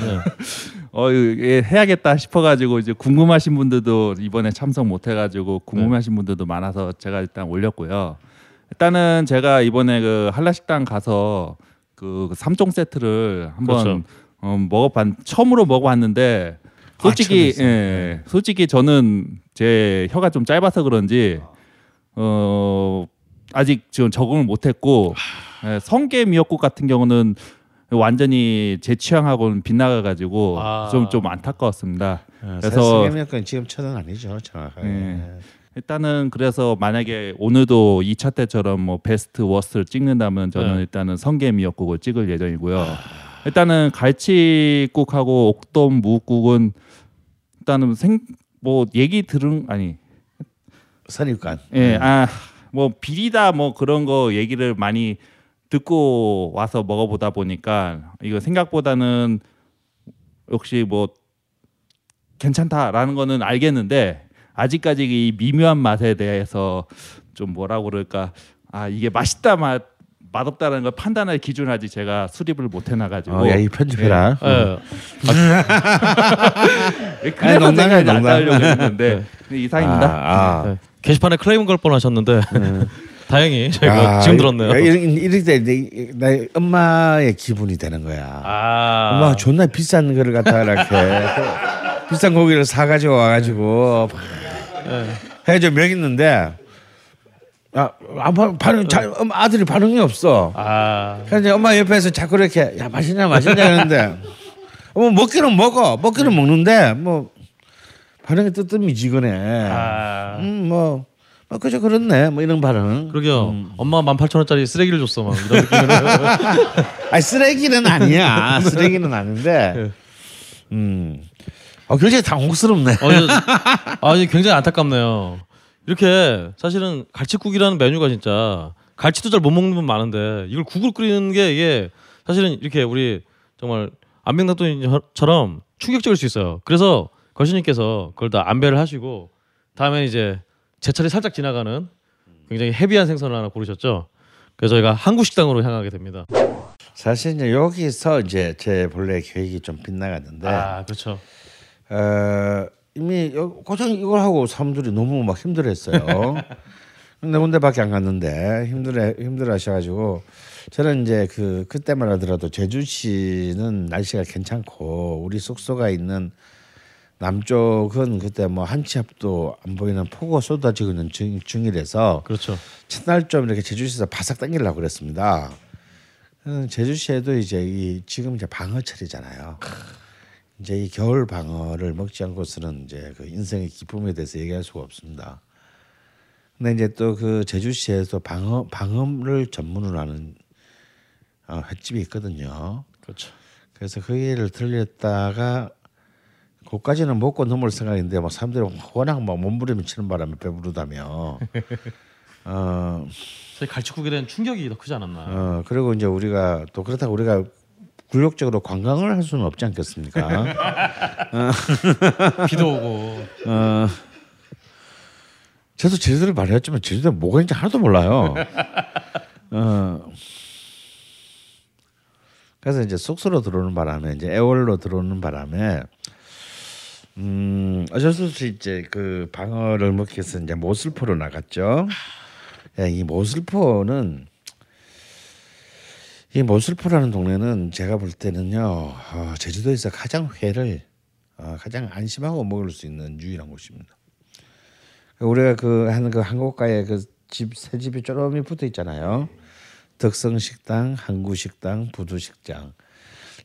어 이거 해야겠다 싶어가지고 이제 궁금하신 분들도 이번에 참석 못해가지고 궁금하신 분들도 많아서 제가 일단 올렸고요. 일단은 제가 이번에 그 한라식당 가서 그 삼종 세트를 한번 그렇죠. 어, 먹어봤 처음으로 먹어봤는데 솔직히 처음이었어요. 예, 솔직히 저는 제 혀가 좀 짧아서 그런지 어 아직 지금 적응을 못했고 예, 성게 미역국 같은 경우는 완전히 제 취향하고는 빗나가 가지고 아. 좀좀 안타까웠습니다. 그래서 그래서 세계명권 지금 천은 아니죠, 정확하게. 네. 일단은 그래서 만약에 오늘도 2차 때처럼 뭐 베스트 워스트를 찍는다면 저는 네. 일단은 성게 미역국을 찍을 예정이고요. 일단은 갈치국하고 옥돔 무국은 일단은 생 뭐 얘기 들은 아니 선입관. 예, 아, 뭐 비리다 뭐 그런 거 얘기를 많이 듣고 와서 먹어보다 보니까 이거 생각보다는 역시 뭐 괜찮다라는 거는 알겠는데 아직까지 이 미묘한 맛에 대해서 좀 뭐라고 그럴까 아 이게 맛있다 맛 맛없다라는 걸 판단할 기준 아직 제가 수립을 못 해놔가지고 어, 야이 편집해라. *laughs* 예. 그래서 아니, 농담이야, 제가 이제 안 농담. 따려고 했는데 이상입니다. 아, 아. 네. 게시판에 클레임 걸 뻔하셨는데 *laughs* 다행히 저희가 야, 지금 들었네요. 야, 이럴, 때 내, 내 엄마의 기분이 되는 거야. 아, 엄마 존나 비싼 거를 갖다 이렇게 그 *laughs* 비싼 고기를 사가지고 와가지고 해줘 먹였는데 아, 아 반- 반응 잘 엄마 아들이 반응이 없어. 아, 그래서 엄마 옆에서 자꾸 이렇게 야 맛있냐 맛있냐 하는데 *laughs* 뭐 먹기는 먹어 먹기는 먹는데 뭐 반응이 뜨뜻미지근해. 아. 음 뭐 뭐 그저 그렇네 뭐 이런 반응. 그러게요. 엄마가 18,000원짜리 쓰레기를 줬어 막 이런 느낌으로. *laughs* 아니 쓰레기는 아니야. *laughs* 쓰레기는 아닌데. 음. 어 굉장히 당혹스럽네. 어, 저- 아, 이게 굉장히 안타깝네요. 이렇게 사실은 갈치국이라는 메뉴가 진짜 갈치도 잘 못 먹는 분 많은데 이걸 국을 끓이는 게 이게 사실은 이렇게 우리 정말 안병닭도처럼 충격적일 수 있어요. 그래서 거시님께서 그걸 다 안배를 하시고 다음에 이제 제철이 살짝 지나가는 굉장히 헤비한 생선을 하나 고르셨죠. 그래서 저희가 한국 식당으로 향하게 됩니다. 사실 이제 여기서 이제 제 본래 계획이 좀 빗나갔는데 아, 그렇죠. 어, 이미 여- 고정 이걸 하고 사람들이 너무 막 힘들어했어요. *laughs* 네 군데밖에 안 갔는데 힘들어 힘들어 하셔가지고 저는 이제 그 그때만 하더라도 제주시는 날씨가 괜찮고 우리 숙소가 있는 남쪽은 그때 뭐 한치 앞도 안 보이는 폭우가 쏟아지고 있는 중, 중이라서 그렇죠. 첫날 좀 이렇게 제주시에서 바삭 당기려고 그랬습니다. 음, 제주시에도 이제 이 지금 이제 방어철이잖아요. 이제 이 겨울 방어를 먹지 않고서는 이제 그 인생의 기쁨에 대해서 얘기할 수가 없습니다. 근데 이제 또 그 제주시에서 방어 방어를 전문으로 하는 어, 횟집이 있거든요. 그렇죠. 그래서 그 얘기를 들렸다가 거기까지는 먹고 넘을 생각인데 막 사람들이 워낙 막 몸부림을 치는 바람에 배부르다며. *laughs* 어, 저희 갈치국에 대한 충격이 더 크지 않았나. 어 그리고 이제 우리가 또 그렇다고 우리가 굴욕적으로 관광을 할 수는 없지 않겠습니까? *laughs* 비도 오고. 어, 저도 제주도를 많이 했지만 제주도에 뭐가 있는지 하나도 몰라요. 어, 그래서 이제 숙소로 들어오는 바람에 이제 애월로 들어오는 바람에 음 어쩔 수 이제 그 방어를 먹기 위해서 이제 모슬포로 나갔죠. 야, 이 모슬포는 이 모슬포라는 동네는 제가 볼 때는요 어, 제주도에서 가장 회를 어, 가장 안심하고 먹을 수 있는 유일한 곳입니다. 우리가 그 하는 그 한국가에 그 집 새 집이 쪼름이 붙어 있잖아요. 덕성 식당, 항구식당, 부두 식당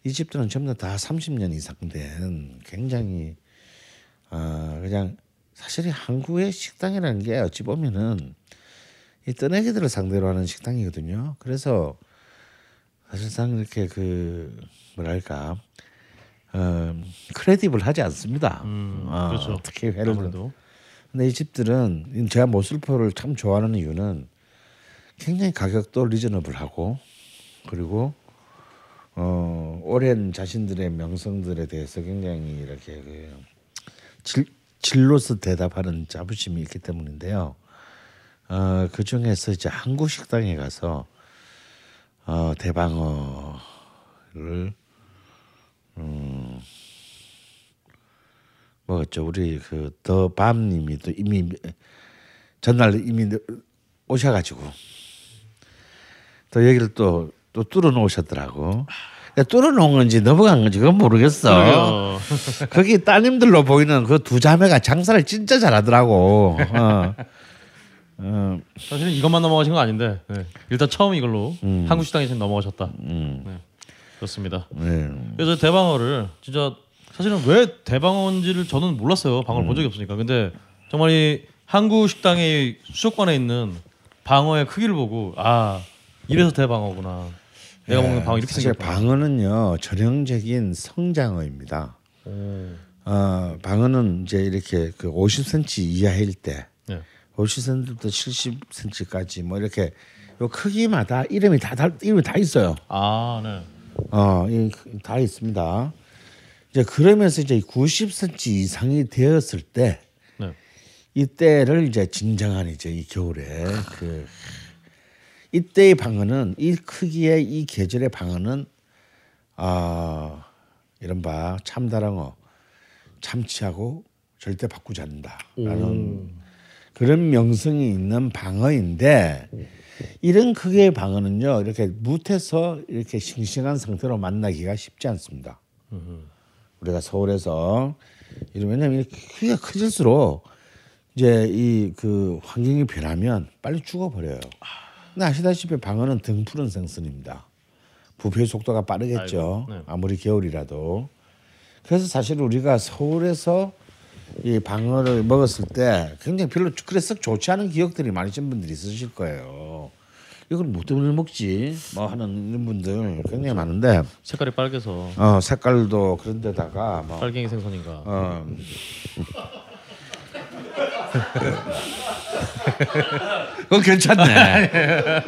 이 집들은 전부 다 30년 이상 된 굉장히 아 그냥 사실 이 항구의 식당이라는 게 어찌 보면은 이 떠내기들을 상대로 하는 식당이거든요. 그래서 사실상 이렇게 그 뭐랄까 어, 크레디블하지 않습니다. 음, 어, 그렇죠. 특히 회를 아무래도. 근데 이 집들은 제가 모슬포를 참 좋아하는 이유는 굉장히 가격도 리저너블하고 그리고 어 오랜 자신들의 명성들에 대해서 굉장히 이렇게 그 질, 질로서 대답하는 자부심이 있기 때문인데요. 어 그 중에서 이제 한국 식당에 가서 어 대방어를 음 먹었죠. 우리 그 더 밤님이 또 이미 전날 이미 오셔가지고 또 여기를 또 또 뚫어 놓으셨더라고. 뚫어 놓은 건지 넘어간 건지 그건 모르겠어. *laughs* 거기 따님들로 보이는 그 두 자매가 장사를 진짜 잘하더라고. 어. 어, 사실은 이것만 넘어가신 건 아닌데 네. 일단 처음 이걸로 음. 한국 식당에 지금 넘어가셨다. 네. 그렇습니다. 네. 그래서 대방어를 진짜 사실은 왜 대방어인지를 저는 몰랐어요. 방어를 본 적이 없으니까. 근데 정말 이 한국 식당의 수족관에 있는 방어의 크기를 보고 아 이래서 대방어구나. 내가 먹는 방어 이렇게 네, 사실 생겼구나. 방어는요 전형적인 성장어입니다. 오. 어, 방어는 이제 이렇게 그 50cm 이하일 때 네. 50cm부터 70cm까지 뭐 이렇게 요 크기마다 이름이 다, 다 이름이 다 있어요. 아, 네. 어, 이- 다 있습니다. 이제 그러면서 이제 90cm 이상이 되었을 때 네. 이때를 이제 진정한 이제 이 겨울에 그 이때의 방어는 이 크기의 이 계절의 방어는 아 이른바 참다랑어 참치하고 절대 바꾸지 않는다라는 그런 명성이 있는 방어인데 이런 크기의 방어는요 이렇게 무태서 이렇게 싱싱한 상태로 만나기가 쉽지 않습니다. 우리가 서울에서 이렇게 크기가 커질수록 이제 이 그 환경이 변하면 빨리 죽어버려요. 근데 아시다시피 방어는 등푸른 생선입니다. 부패 속도가 빠르겠죠. 아이고, 네. 아무리 겨울이라도. 그래서 사실 우리가 서울에서 이 방어를 먹었을 때 굉장히 별로 그래서 좋지 않은 기억들이 많으신 분들이 있으실 거예요. 이걸 뭐 때문에 먹지? 뭐 하는 분들 굉장히 많은데 색깔이 빨개서 어 색깔도 그런데다가 뭐 빨갱이 생선인가. 어. *laughs* 그건 괜찮네.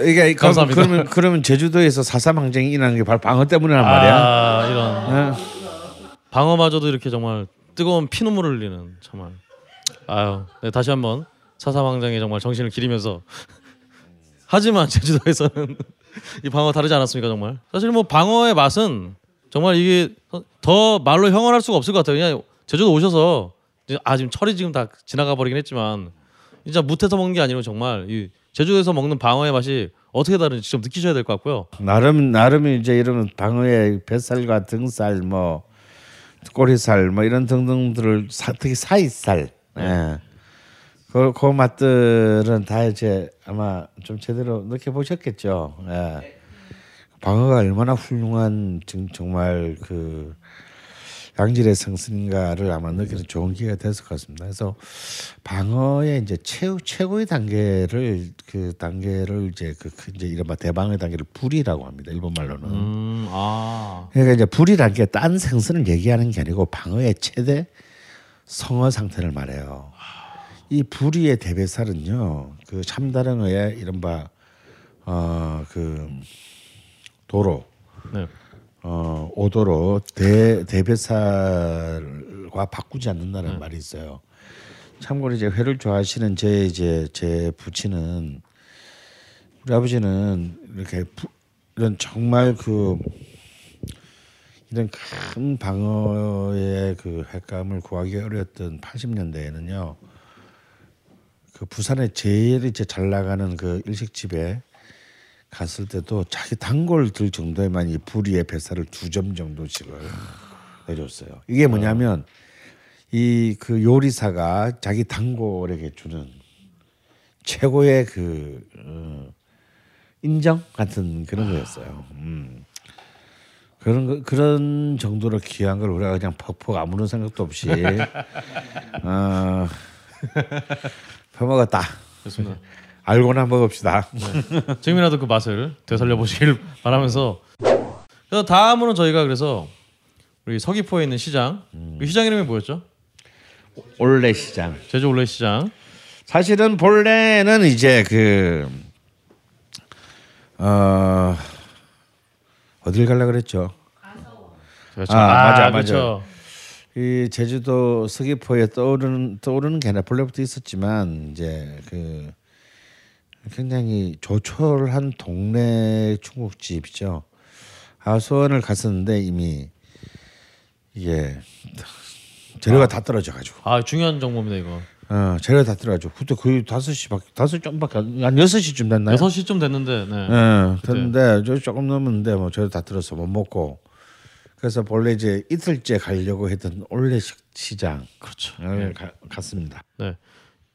이게 그럼, 감사합니다. 그러면 그러면 제주도에서 사삼 항쟁이 일어나는 게 바로 방어 때문이란 말이야. 아, 이런 어. 방어마저도 이렇게 정말 뜨거운 피눈물을 흘리는 정말. 아유, 네, 다시 한번 사사방장에 정말 정신을 기리면서 *laughs* 하지만 제주도에서는 *laughs* 이 방어 다르지 않았습니까 정말? 사실 뭐 방어의 맛은 정말 이게 더 말로 형언할 수가 없을 것 같아요. 그냥 제주도 오셔서 아 지금 철이 지금 다 지나가 버리긴 했지만 진짜 무태서 먹는 게 아니고 정말 이 제주도에서 먹는 방어의 맛이 어떻게 다른지 직접 느끼셔야 될 것 같고요. 나름 나름 이제 이런 방어의 뱃살과 등살 뭐 꼬리살 뭐 이런 등등들을 사, 특히 사이살 예. 그, 그 맛들은 다 이제 아마 좀 제대로 느껴보셨겠죠. 예. 방어가 얼마나 훌륭한 정, 정말 그 양질의 생선인가를 아마 느끼는 좋은 기회가 됐을 것 같습니다. 그래서 방어의 이제 최고 최고의 단계를 그 단계를 이제 그, 그 이제 이른바 대방어의 단계를 불이라고 합니다. 일본 말로는. 음, 아, 그러니까 이제 불이라는 게 딴 생선을 얘기하는 게 아니고 방어의 최대 성어 상태를 말해요. 이 불이의 대배살은요, 그 참다랑어의 이른바 어그 도로 네. 어 오도로 대 대배살과 바꾸지 않는다는 말이 있어요. 참고로 이제 회를 좋아하시는 제 이제 제 부친은 우리 아버지는 이렇게 부, 이런 정말 그 이런 큰 방어의 그 횟감을 구하기 어려웠던 80년대에는요. 그 부산에 제일 이제 잘 나가는 그 일식집에 갔을 때도 자기 단골 들 정도에만 이 부리의 뱃살을 두 점 정도씩을 내줬어요. 이게 뭐냐면 이 그 요리사가 자기 단골에게 주는 최고의 그 어, 인정 같은 그런 거였어요. 음. 그런 거, 그런 정도로 귀한 걸 우리가 그냥 퍽퍽 아무런 생각도 없이 *laughs* 어, 퍼먹었다. 좋습니다. 알고나 먹읍시다. 지금이라도 그 맛을 되살려 보시길 바라면서 그래서 다음으로는 저희가 그래서 우리 서귀포에 있는 시장 이 시장 이름이 뭐였죠? 올레 시장. 제주 올레 시장. 사실은 본래는 이제 그 어, 어딜 갈라 그랬죠. 그렇죠. 아, 맞아, 그렇죠. 이 제주도 서귀포에 떠오르는 떠오르는 게 아니라 본래부터 있었지만 이제 그 굉장히 조촐한 동네 중국집이죠. 하수원을 갔었는데 이미 이게 재료가 다 떨어져 가지고 아 중요한 정보입니다 이거. 어 재료가 다 떨어져 그때 거의 다섯 시밖에 다섯 좀밖에 안- 한 여섯 시쯤 됐나요? 6시쯤 됐는데 네. 예, 됐는데 저 조금 넘었는데 뭐 저도 다 들어서 못 먹고 그래서 본래 이제 이틀째 가려고 했던 올레 시- 시장 그렇죠. 을 가- 갔습니다. 네.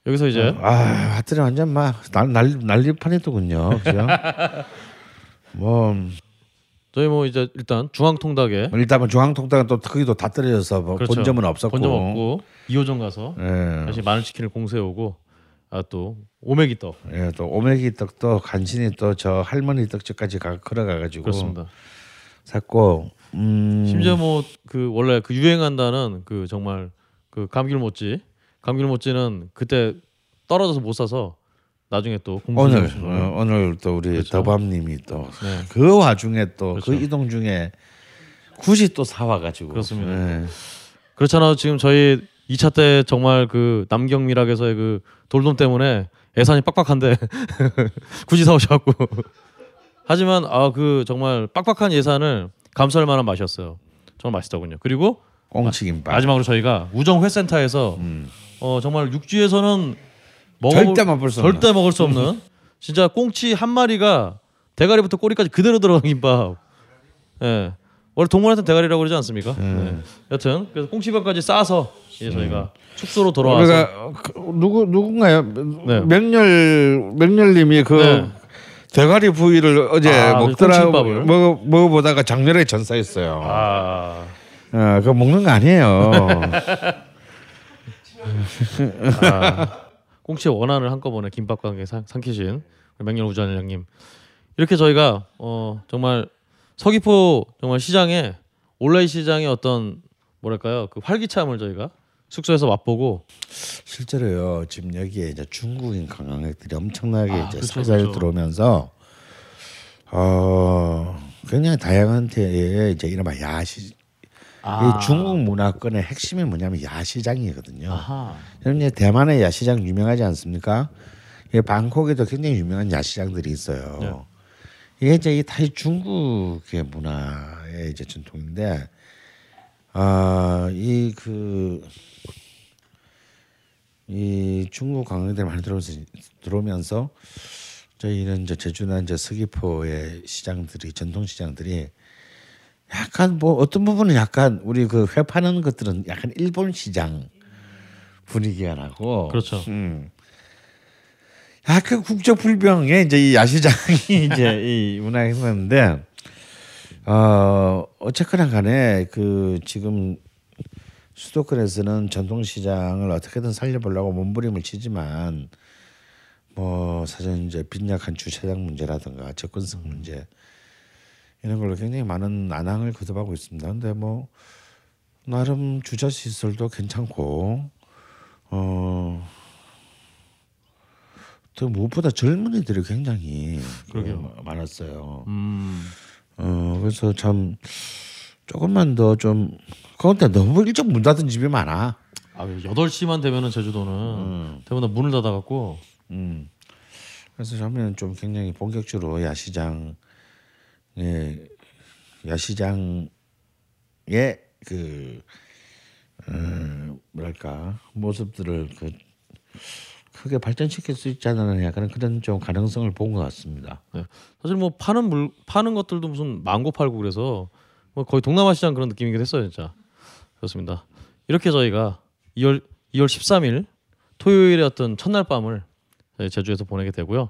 여기서 이제 아, 하여튼 완전 막난 난리판이더군요. 그죠? *laughs* 뭐 저희 뭐 이제 일단 중앙 통닭에 일단 뭐 중앙통닭은 또 크기도 다 떨어져서 뭐 그렇죠. 본점은 없었고. 본점 없고 2호점 가서 예. 다시 마늘치킨을 공세오고 아 또 오메기 떡 예, 또 오메기 떡도 간신히 또 저 할머니 떡집까지 가 걸어가 가지고 그렇습니다. 샀고 음 심지어 뭐 그 원래 그 유행한다는 그 정말 그 감귤 모찌 감귤 모찌는 그때 떨어져서 못 사서 나중에 또 오늘 어, 오늘 또 우리 그렇죠. 더밤님이 또 네. 그 와중에 또그 그렇죠. 이동 중에 굳이 또 사와가지고 그렇습니다. 네. 그렇잖아요. 지금 저희 2차 때 정말 그 남경미락에서의 그 돌돔 때문에 예산이 빡빡한데 *laughs* 굳이 사오셔갖고 하지만 아 그 정말 빡빡한 예산을 감수할 만한 맛이었어요. 정말 맛있더군요. 그리고 꽁치김밥 마지막으로 저희가 우정 회센터에서 어 정말 육지에서는 먹어 절대 맛볼 수 절대 먹을 수 없는 진짜 꽁치 한 마리가 대가리부터 꼬리까지 그대로 들어간 김밥. 예. 원래 동물한테 대가리라고 그러지 않습니까? 네. 여튼 그래서 꽁치밥까지 싸서 이제 저희가 숙소로 돌아와서 우리가 그, 누구 누군가요? 네. 명렬 명렬님이 그 네. 대가리 부위를 어제 아, 먹더라 꽁치밥을. 먹어 먹어보다가 장렬하게 전사했어요. 아 어, 그거 먹는 거 아니에요. *laughs* 꽁치의 원한을 한꺼번에 김밥과 함께 삼- 삼키신 맹렬 우전장님 이렇게 저희가 어 정말 서귀포 정말 시장에 온라인 시장의 어떤 뭐랄까요 그 활기참을 저희가 숙소에서 맛보고 실제로요. 지금 여기에 이제 중국인 관광객들이 엄청나게 아, 이제 살살 그렇죠. 들어오면서 어 굉장히 다양한 데 이제 이른바 야시 아. 이 중국 문화권의 핵심이 뭐냐면 야시장이거든요. 아하 여러분 대만의 야시장 유명하지 않습니까? 이 방콕에도 굉장히 유명한 야시장들이 있어요. 네. 이게 이제 이 타이 중국의 문화의 이제 전통인데, 아이 그 이 중국 관광객들이 많이 들어오면서 들어오면서 저희는 이제 제주나 이제 서귀포의 시장들이 전통 시장들이 약간 뭐 어떤 부분은 약간 우리 그 회 파는 것들은 약간 일본 시장 분위기가 나고 그렇죠 음. 약간 국적 불병에 이제 이 야시장이 *laughs* 이제 이 문화행사인데 어 어쨌거나 간에 그 지금 수도권에서는 전통시장을 어떻게든 살려보려고 몸부림을 치지만 뭐 사실 이제 빈약한 주차장 문제라든가 접근성 문제 이런 걸로 굉장히 많은 난항을 거듭하고 있습니다. 근데 뭐 나름 주차 시설도 괜찮고 어. 또 무엇보다 젊은이들이 굉장히 그러게요. 어, 많았어요. 음 어 그래서 참 조금만 더 좀 그런데 너무 일찍 문 닫은 집이 많아. 아, 8시만 되면은 제주도는 대부분 다 문을 닫아 갖고 음. 그래서 저는 좀 굉장히 본격적으로 야시장 에 야시장의 그 어, 뭐랄까 모습들을 그 크게 발전시킬 수 있지 않나 약간 그런 좀 가능성을 본 것 같습니다. 네. 사실 뭐 파는 물 파는 것들도 무슨 망고 팔고 그래서 뭐 거의 동남아 시장 그런 느낌이긴 했어요 진짜 그렇습니다 이렇게 저희가 2월 2월 13일 토요일의 어떤 첫날 밤을 제주에서 보내게 되고요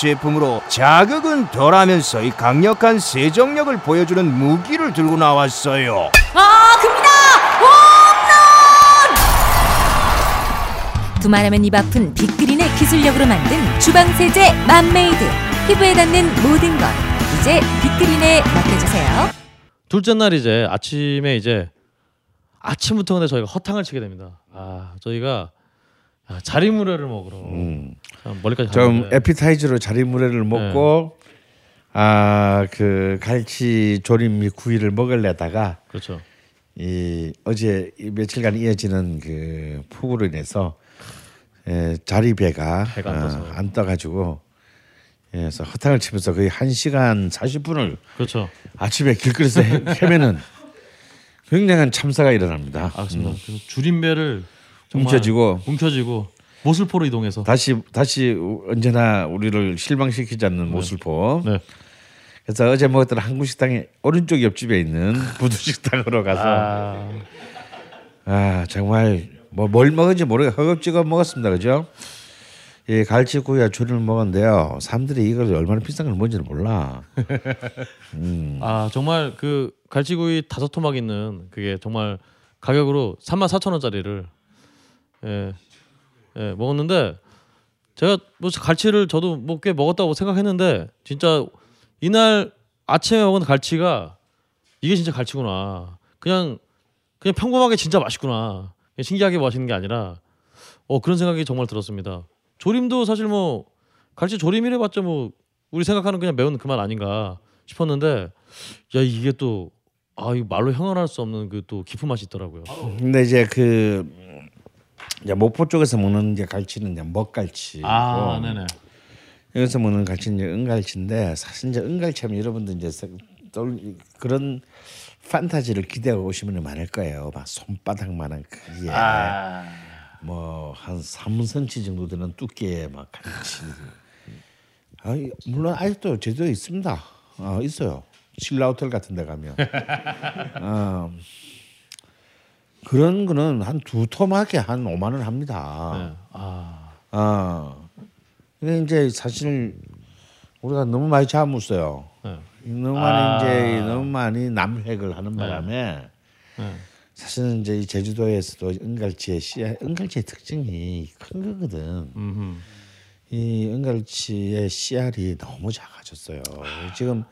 제품으로 자극은 덜하면서 이 강력한 세정력을 보여주는 무기를 들고 나왔어요. 아 큽니다. 홈런. 두말하면 입 아픈 빅그린의 기술력으로 만든 주방 세제 맘메이드 피부에 닿는 모든 것 이제 빅그린에 맡겨주세요. 둘째 날 이제 아침에 이제 아침부터 근데 저희가 허탕을 치게 됩니다 아 저희가 야, 자리물회를 먹으러. 참 멀리까지 음. 좀 에피타이저로 자리물회를 먹고 아그 갈치 조림 및 구이를 먹을래다가 그렇죠. 이 어제 이 며칠간 이어지는 그 폭우로 인해서 에, 자리 배가 배가 안 떠서. 어, 안 떠가지고 예, 그래서 허탕을 치면서 거의 1 시간 40 분을 그렇죠. 아침에 길거리에서 헤- 헤매는 *laughs* 굉장한 참사가 일어납니다. 아 그렇습니다. 그래서 줄임배를 뭉쳐지고 뭉쳐지고 모슬포로 이동해서 다시 다시 우- 언제나 우리를 실망시키지 않는 모슬포. 네. 그래서 어제 먹었던 한국 식당의 오른쪽 옆집에 있는 부두 식당으로 가서 아, 아 정말 뭐 뭘 먹은지 모르게 허겁지겁 먹었습니다. 그죠? 이 갈치구이와 조림을 먹었는데요. 사람들이 이걸 얼마나 비싼 걸 뭔지는 몰라. *laughs* 아 정말 그 갈치구이 다섯 토막 있는 그게 정말 가격으로 3만 4천 원짜리를 예, 예 먹었는데 제가 뭐 갈치를 저도 뭐 꽤 먹었다고 생각했는데 진짜 이날 아침에 먹은 갈치가 이게 진짜 갈치구나. 그냥 그냥 평범하게 진짜 맛있구나. 신기하게 맛있는 게 아니라 어 그런 생각이 정말 들었습니다. 조림도 사실 뭐 갈치 조림이래 봤자 뭐 우리 생각하는 그냥 매운 그만 아닌가 싶었는데 야 이게 또 아 이거 말로 형언할 수 없는 그 또 깊은 맛이 있더라고요. 근데 이제 그 이제 목포 쪽에서 먹는 이제 갈치는 이제 먹갈치. 아 네네. 여기서 먹는 갈치는 이제 은갈치인데 사실 이제 은갈치하면 여러분들 이제 그런 판타지를 기대하고 오시면 많을 거예요. 막 손바닥만한 크기에 뭐한 3cm 정도 되는 두께의 막 갈치. 아, 이- 물론 아직도 제주도에 있습니다. 아, 있어요. 신라 호텔 같은 데 가면. *laughs* 아, 그런 거는 한두 토막에 한 5만 원 합니다. 네. 아 아, 이게 이제 사실 우리가 너무 많이 잡았어요. 네. 너무 많이 이제 너무 많이 남획을 하는 바람에 네. 사실은 이제 이 제주도에서도 은갈치의 씨앗, 은갈치의 특징이 큰 거거든. 음흠. 이 은갈치의 씨알이 너무 작아졌어요. 지금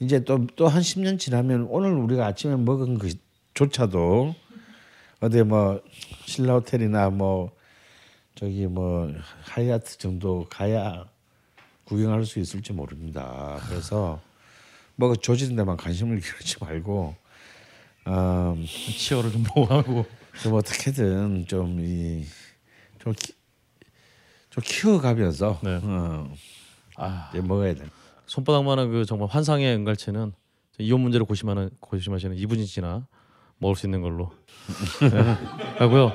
이제 또 또 한 10년 지나면 오늘 우리가 아침에 먹은 그 조차도 어디 뭐 신라 호텔이나 뭐 저기 뭐 하얏트 정도 가야 구경할 수 있을지 모릅니다. 그래서 뭐 조지는 데만 관심을 *laughs* 기울이지 말고 음, 치어를 좀 보호하고 좀 어떻게든 좀 이좀 좀 키워가면서 네. 어, 아 이제 먹어야 돼. 손바닥만한 그 정말 환상의 은갈치는 이혼 문제를 고심하는 고심하시는 이분이 지나 먹을 수 있는 걸로 네. 하고요.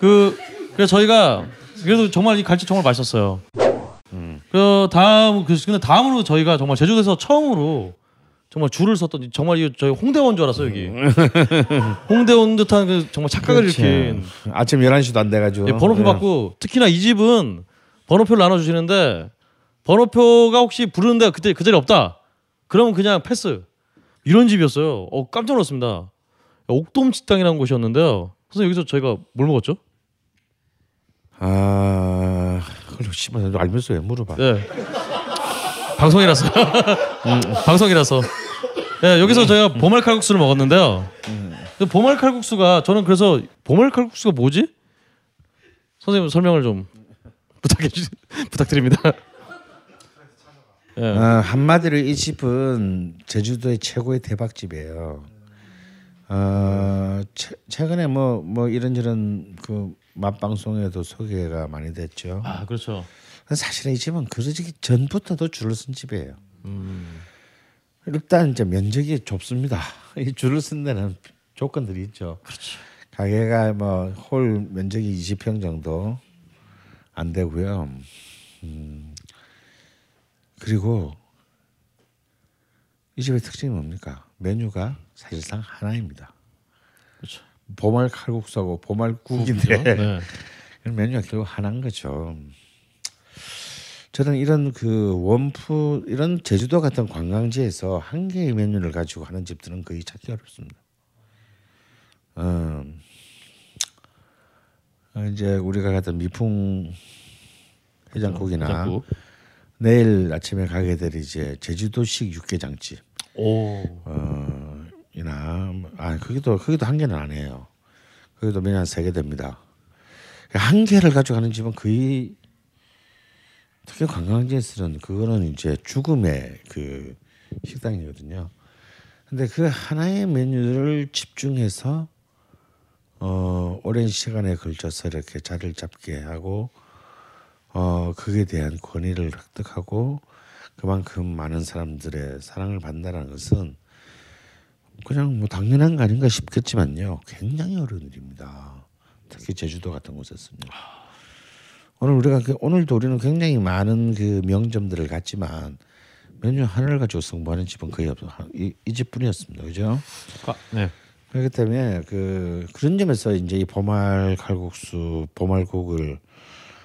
그 그래서 저희가 그래도 정말 이 갈치 정말 맛있었어요. 그 다음 그 근데 다음으로 저희가 정말 제주도에서 처음으로 정말 줄을 섰던 정말 이 저희 홍대원 줄 알았어요 여기 *laughs* 홍대 온 듯한 그 정말 착각을 그렇지. 일으킨 아침 11시도 안 돼가지고 예, 번호표 예. 받고 특히나 이 집은 번호표를 나눠주시는데 번호표가 혹시 부르는데 그때 그 자리 없다 그러면 그냥 패스 이런 집이었어요 어 깜짝 놀랐습니다 옥돔 식당이라는 곳이었는데요 선생님 여기서 저희가 뭘 먹었죠? 아 그걸 씨발 너 알면서 왜 물어봐 네 방송이라서 *laughs* 음, 방송이라서 네, 여기서 저희가 보말 칼국수를 먹었는데요 그 보말 칼국수가 저는 그래서 보말 칼국수가 뭐지? 선생님 설명을 좀 부탁해 주 *laughs* 부탁드립니다. 예. 어, 한마디로 이 집은 제주도의 최고의 대박집이에요. 어, 최, 최근에 뭐뭐 이런저런 그 맛방송에도 소개가 많이 됐죠. 아 그렇죠. 사실은 이 집은 그러기 전부터도 줄을 쓴 집이에요. 일단 이제 면적이 좁습니다. *laughs* 이 줄을 쓴 데는 조건들이 있죠. 그렇죠. 가게가 뭐 홀 면적이 20평 정도 안 되고요. 음, 그리고 이 집의 특징이 뭡니까? 메뉴가 사실상 하나입니다. 그렇죠. 보말 칼국수하고 보말 국인데 네. *laughs* 메뉴가 결국 하나인 거죠. 저는 이런 그 원푸 이런 제주도 같은 관광지에서 한 개의 메뉴를 가지고 하는 집들은 거의 찾기 어렵습니다. 음, 어, 이제 우리가 갔던 미풍 해장국이나 해장국. 내일 아침에 가게 될 이제 제주도식 육개장집 오. 어, 이나 아 거기도 거기도 한 개는 안 해요. 거기도 매년 세개 됩니다. 한 개를 가져가는 집은 거의 특히 관광지에서는 그거는 이제 죽음의 그 식당이거든요. 근데 그 하나의 메뉴를 집중해서 어 오랜 시간에 걸쳐서 이렇게 자리를 잡게 하고 어 그에 대한 권위를 획득하고 그만큼 많은 사람들의 사랑을 받는다는 것은 그냥 뭐 당연한 거 아닌가 싶겠지만요. 굉장히 어려운 일입니다. 특히 제주도 같은 곳에서는요. 오늘 우리가 그- 오늘도 우리는 굉장히 많은 그 명점들을 갔지만 메뉴 하나를 가지고 승부하는 집은 거의 없어. 이, 이 집뿐이었습니다. 그죠? 아, 네. 그렇기 때문에 그 그런 점에서 이제 이 보말 칼국수, 보말국을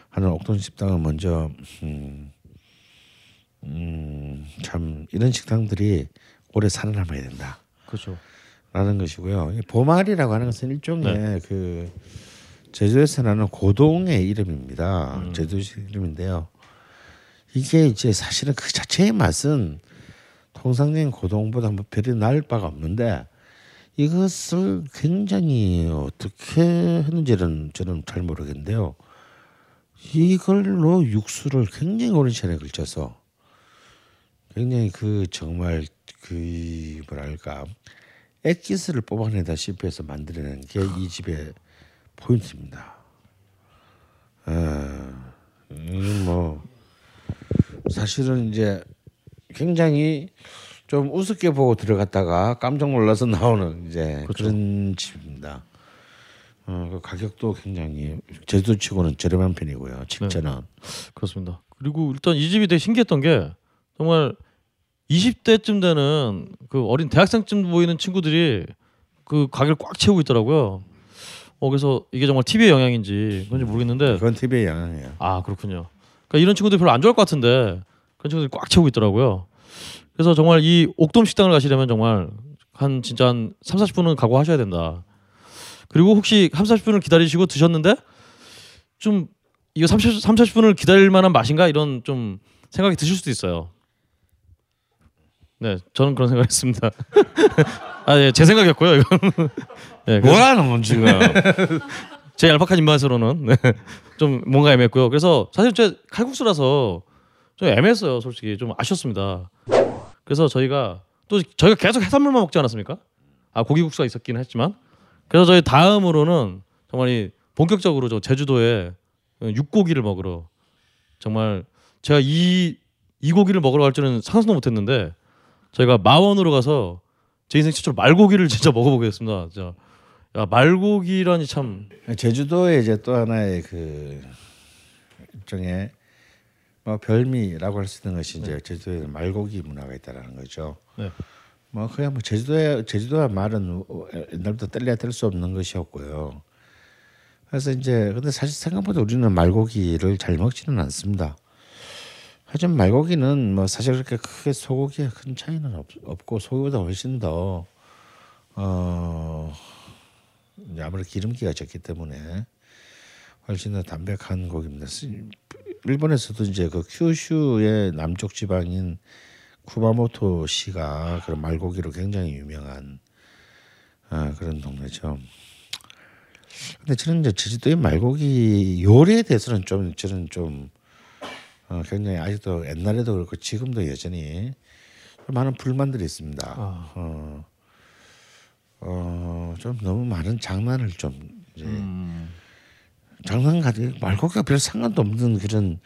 하는 옥동 식당은 먼저 음, 음, 참 이런 식당들이 오래 살아남아야 된다. 그렇죠. 라는 것이고요. 이 보말이라고 하는 것은 일종의 그 제주에서 나는 고동의 이름입니다. 제주식 이름인데요. 이게 이제 사실은 그 자체의 맛은 통상적인 고동보다 뭐 별이 나을 바가 없는데 이것을 굉장히 어떻게 했는지는 저는 잘 모르겠는데요. 이걸로 육수를 굉장히 오랜 시간에 걸쳐서 굉장히 그 정말 그 뭐랄까 액기스를 뽑아내다시피 해서 만들어낸 게 이 집의 포인트입니다. 어, 이뭐 사실은 이제 굉장히 좀 우습게 보고 들어갔다가 깜짝 놀라서 나오는 이제 그런 집입니다. 어, 그 가격도 굉장히 제주도치고는 저렴한 편이고요. 7천 원. 그렇습니다. 그리고 일단 이 집이 되게 신기했던 게 정말 20대쯤 되는 그 어린 대학생쯤 보이는 친구들이 그 가게를 꽉 채우고 있더라고요. 어 그래서 이게 정말 TV의 영향인지 그런지 모르겠는데 그건 TV의 영향이에요. 아 그렇군요. 그러니까 이런 친구들 별로 안 좋아할 것 같은데 그런 친구들이 꽉 채우고 있더라고요. 그래서 정말 이 옥돔 식당을 가시려면 정말 한 진짜 한 3, 40분은 각오하셔야 된다. 그리고 혹시 3, 40분을 기다리시고 드셨는데 좀 이거 30, 3, 40분을 기다릴 만한 맛인가 이런 좀 생각이 드실 수도 있어요. 네, 저는 그런 생각했습니다. *laughs* 아, 예, 제 생각이었고요. 이건. 예, *laughs* 그래서 뭐라는 건 지금? *laughs* 제 얄팍한 입맛으로는 네, 좀 뭔가 애매했고요. 그래서 사실 제 칼국수라서 좀 애매했어요. 솔직히 좀 아쉬웠습니다. 그래서 저희가 또 저희가 계속 해산물만 먹지 않았습니까? 아 고기국수가 있었긴 했지만 그래서 저희 다음으로는 정말 이 본격적으로 저 제주도에 육고기를 먹으러 정말 제가 이 이 고기를 먹으러 갈 줄은 상상도 못했는데 저희가 마원으로 가서 제 인생 최초로 말고기를 *laughs* 진짜 먹어보겠습니다. 진짜 야 말고기라니 참 제주도에 이제 또 하나의 그 일종의 뭐 별미라고 할 수 있는 것이 이제 제주도에 말고기 문화가 있다라는 거죠. 네. 뭐 그냥 뭐 제주도에 제주도와 말은 옛날부터 뗄래야 뗄 수 없는 것이었고요. 그래서 이제 근데 사실 생각보다 우리는 말고기를 잘 먹지는 않습니다. 하지만 말고기는 뭐 사실 그렇게 크게 소고기에 큰 차이는 없, 없고 소고기보다 훨씬 더 어, 이제 아무래도 기름기가 적기 때문에 훨씬 더 담백한 고기입니다. 스- 일본에서도 이제 그 큐슈의 남쪽 지방인 쿠마모토 시가 그런 말고기로 굉장히 유명한 아, 그런 동네죠. 근데 저는 이제 제주도의 말고기 요리에 대해서는 좀 저는 좀 어, 굉장히 아직도 옛날에도 그렇고 지금도 여전히 많은 불만들이 있습니다. 어, 어, 좀 너무 많은 장난을 좀 이제 장난 가지 말고기가 별 상관도 없는 그런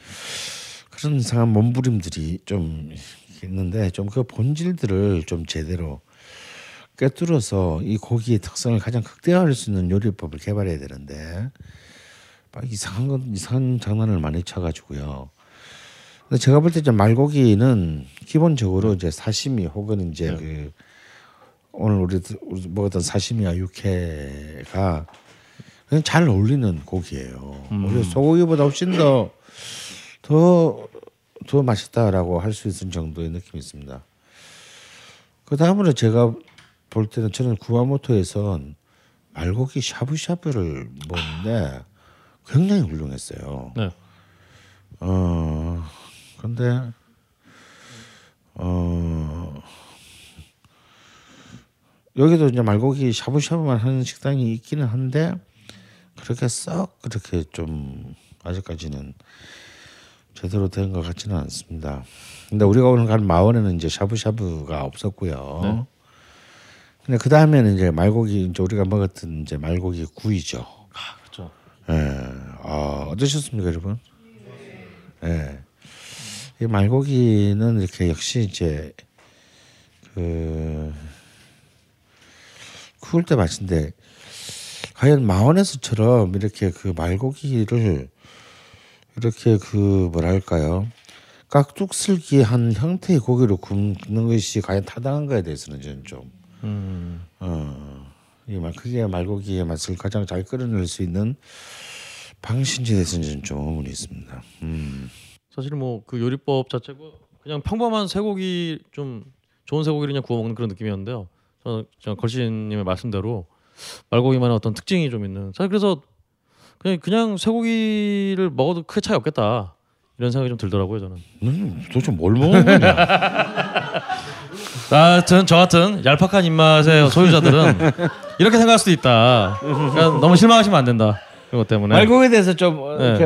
그런 이상한 몸부림들이 좀 있는데 좀 그 본질들을 좀 제대로 꿰뚫어서 이 고기의 특성을 가장 극대화할 수 있는 요리법을 개발해야 되는데 막 이상한 건 이상한 장난을 많이 쳐가지고요. 근데 제가 볼 때 이제 말고기는 기본적으로 이제 사시미 혹은 이제 그 오늘 우리 먹었던 사시미와 육회가 그냥 잘 어울리는 고기예요. 오히려 소고기보다 훨씬 더 더 더 맛있다라고 할 수 있을 정도의 느낌이 있습니다. 그 다음으로 제가 볼 때는 저는 구아모토에선 말고기 샤브샤브를 먹는데 굉장히 훌륭했어요. 네. 어 근데 어 여기도 이제 말고기 샤브샤브만 하는 식당이 있기는 한데 그렇게 썩 그렇게 좀 아직까지는 제대로 된 것 같지는 않습니다. 근데 우리가 오늘 간 마원에는 이제 샤브샤브가 없었고요. 네. 근데 그 다음에는 이제 말고기 이제 우리가 먹었던 이제 말고기 구이죠. 그렇죠. 예. 아, 어떠셨습니까, 여러분? 예. 이 말고기는 이렇게 역시 이제 그 구울 때 맛인데 과연 마원에서처럼 이렇게 그 말고기를 이렇게 그 뭐랄까요 깍둑슬기 한 형태의 고기로 굽는 것이 과연 타당한가에 대해서는 저는 좀 어, 이말 그게 말고기의 맛을 가장 잘 끌어낼 수 있는 방신지에 대해서는 좀 의문이 있습니다. 음. 사실 뭐 그 요리법 자체가 그냥 평범한 쇠고기 좀 좋은 쇠고기를 그냥 구워 먹는 그런 느낌이었는데요. 저는 저 걸신님의 말씀대로 말고기만의 어떤 특징이 좀 있는. 사실 그래서 그냥 그냥 쇠고기를 먹어도 크게 차이 없겠다 이런 생각이 좀 들더라고요 저는. 음, 도대체 뭘 먹은 거냐? *laughs* 하여튼 저 같은 얄팍한 입맛의 소유자들은 이렇게 생각할 수도 있다. 그러니까 너무 실망하시면 안 된다. 이것 때문에. 말고기에 대해서 좀 어, 네. 이렇게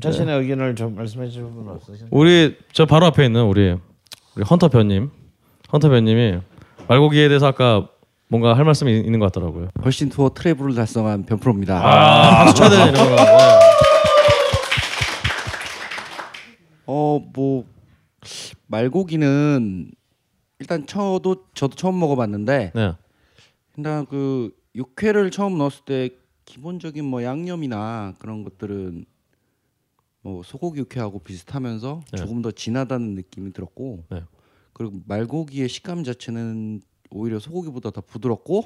자신의 의견을 좀 말씀해 주실 분 없으신가요? 우리 저 바로 앞에 있는 우리 우리 헌터 변님, 헌터 변님이 말고기에 대해서 아까 뭔가 할 말씀이 있는 것 같더라고요. 걸신 투어 트래블을 달성한 변프로입니다. 아, 박수 쳐야 되는 이런 거. 어 뭐 말고기는 일단 저도 저도 처음 먹어봤는데 네. 일단 그 육회를 처음 넣었을 때 기본적인 뭐 양념이나 그런 것들은 뭐 소고기 육회하고 비슷하면서 네. 조금 더 진하다는 느낌이 들었고 네. 그리고 말고기의 식감 자체는 오히려 소고기보다 더 부드럽고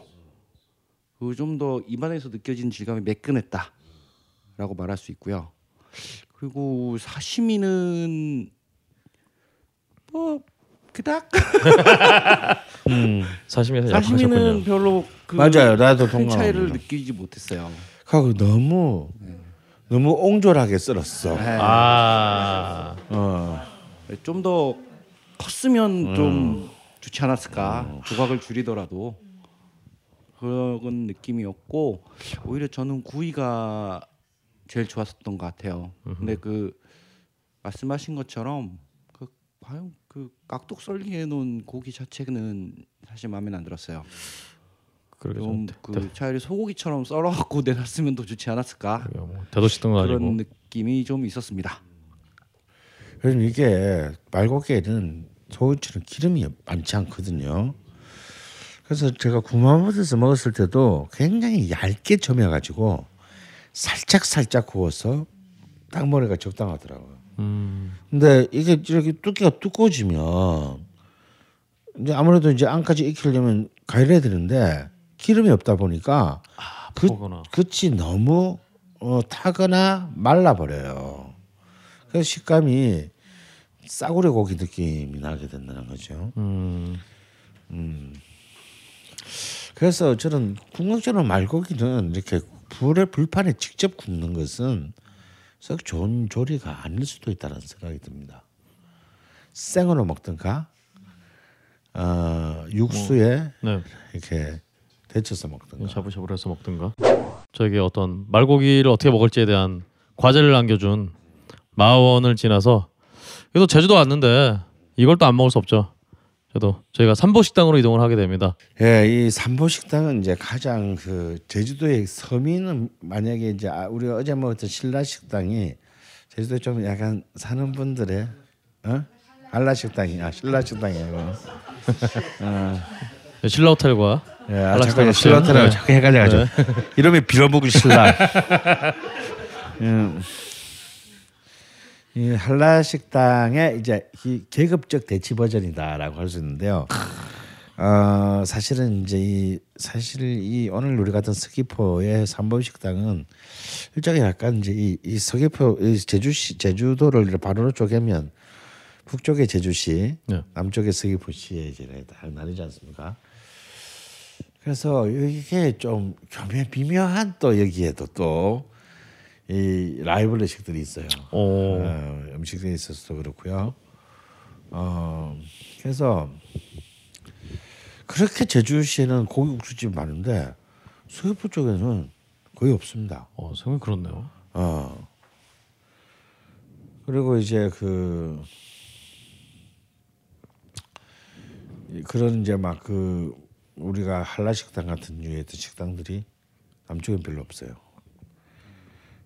그좀더 입안에서 느껴지는 질감이 매끈했다라고 말할 수 있고요. 그리고 사시미는 뭐 그닥 *laughs* 사시미에서 사시미는. 별로 그 맞아요. 나도 큰 동감합니다. 차이를 느끼지 못했어요. 하고 너무 너무 옹졸하게 썰었어. 네. 아, 어. 좀 더 컸으면 좀 좋지 않았을까 조각을 줄이더라도 그런 느낌이었고 오히려 저는 구이가 제일 좋았었던 것 같아요. 근데 그 말씀하신 것처럼 그 과연 그 깍둑 썰기해 놓은 고기 자체는 사실 마음에 안 들었어요. 그러게 좀 좀그 차라리 소고기처럼 썰어갖고 *laughs* 내놨으면 더 좋지 않았을까 뭐 대도시던 거 그런 아니고. 느낌이 좀 있었습니다. 그래서 이게 말고기에는 소고기처럼 기름이 많지 않거든요. 그래서 제가 구마모드에서 먹었을 때도 굉장히 얇게 점여가지고 살짝 살짝 구워서 땅머리가 적당하더라고요. 음, 근데 이게 이렇게 두께가 두꺼워지면 이제 아무래도 이제 안까지 익히려면 가열해야 되는데 기름이 없다 보니까 그 포거나. 끝이 너무 어, 타거나 말라 버려요. 그래서 식감이 싸구려 고기 느낌이 나게 된다는 거죠. 음, 그래서 저는 궁극적으로 말고기는 이렇게 불에 불판에 직접 굽는 것은 썩 좋은 조리가 아닐 수도 있다는 생각이 듭니다. 생으로 먹든가 어, 육수에 네. 이렇게 데쳐서 먹든가. 샤브샤브를 해서 먹든가. 저에게 어떤 말고기를 어떻게 먹을지에 대한 과제를 남겨준 마원을 지나서 그래도 제주도 왔는데 이걸 또 안 먹을 수 없죠. 저도 저희가 삼보 식당으로 이동을 하게 됩니다. 예, 이 삼보 식당은 이제 가장 그 제주도의 서민은 만약에 이제 아, 우리가 어제 먹었던 신라 식당이 제주도에 좀 약간 사는 분들의 어? 한라 식당이 아 신라 식당이에요. *laughs* 어. 네, 신라 호텔과 예, 아, 한라 자꾸 식당 신라 같은, 호텔하고 네. 자꾸 헷갈려가지고 이름이 빌어먹은 신라. 음. 이 한라 식당의 이제 이 계급적 대치 버전이다라고 할 수 있는데요. 어, 사실은 이제 이 사실 이 오늘 우리 같은 서귀포의 삼보 식당은 일종의 약간 이제 이, 이 서귀포 이 제주시 제주도를 바로로 쪼개면 북쪽의 제주시, 네. 남쪽의 서귀포시에 이제 다 나뉘지 않습니까? 그래서 이게 좀 교묘 미묘한 또 여기에도 또 이 라이벌 의식들이 있어요. 오. 어, 음식들이 있어서 그렇고요. 어, 그래서 그렇게 제주시에는 고기 국수집 많은데 서귀포 쪽에는 거의 없습니다. 어, 생각이 그렇네요. 어. 그리고 이제 그 그런 이제 막 그 우리가 한라 식당 같은 어떤 식당들이 남쪽엔 별로 없어요.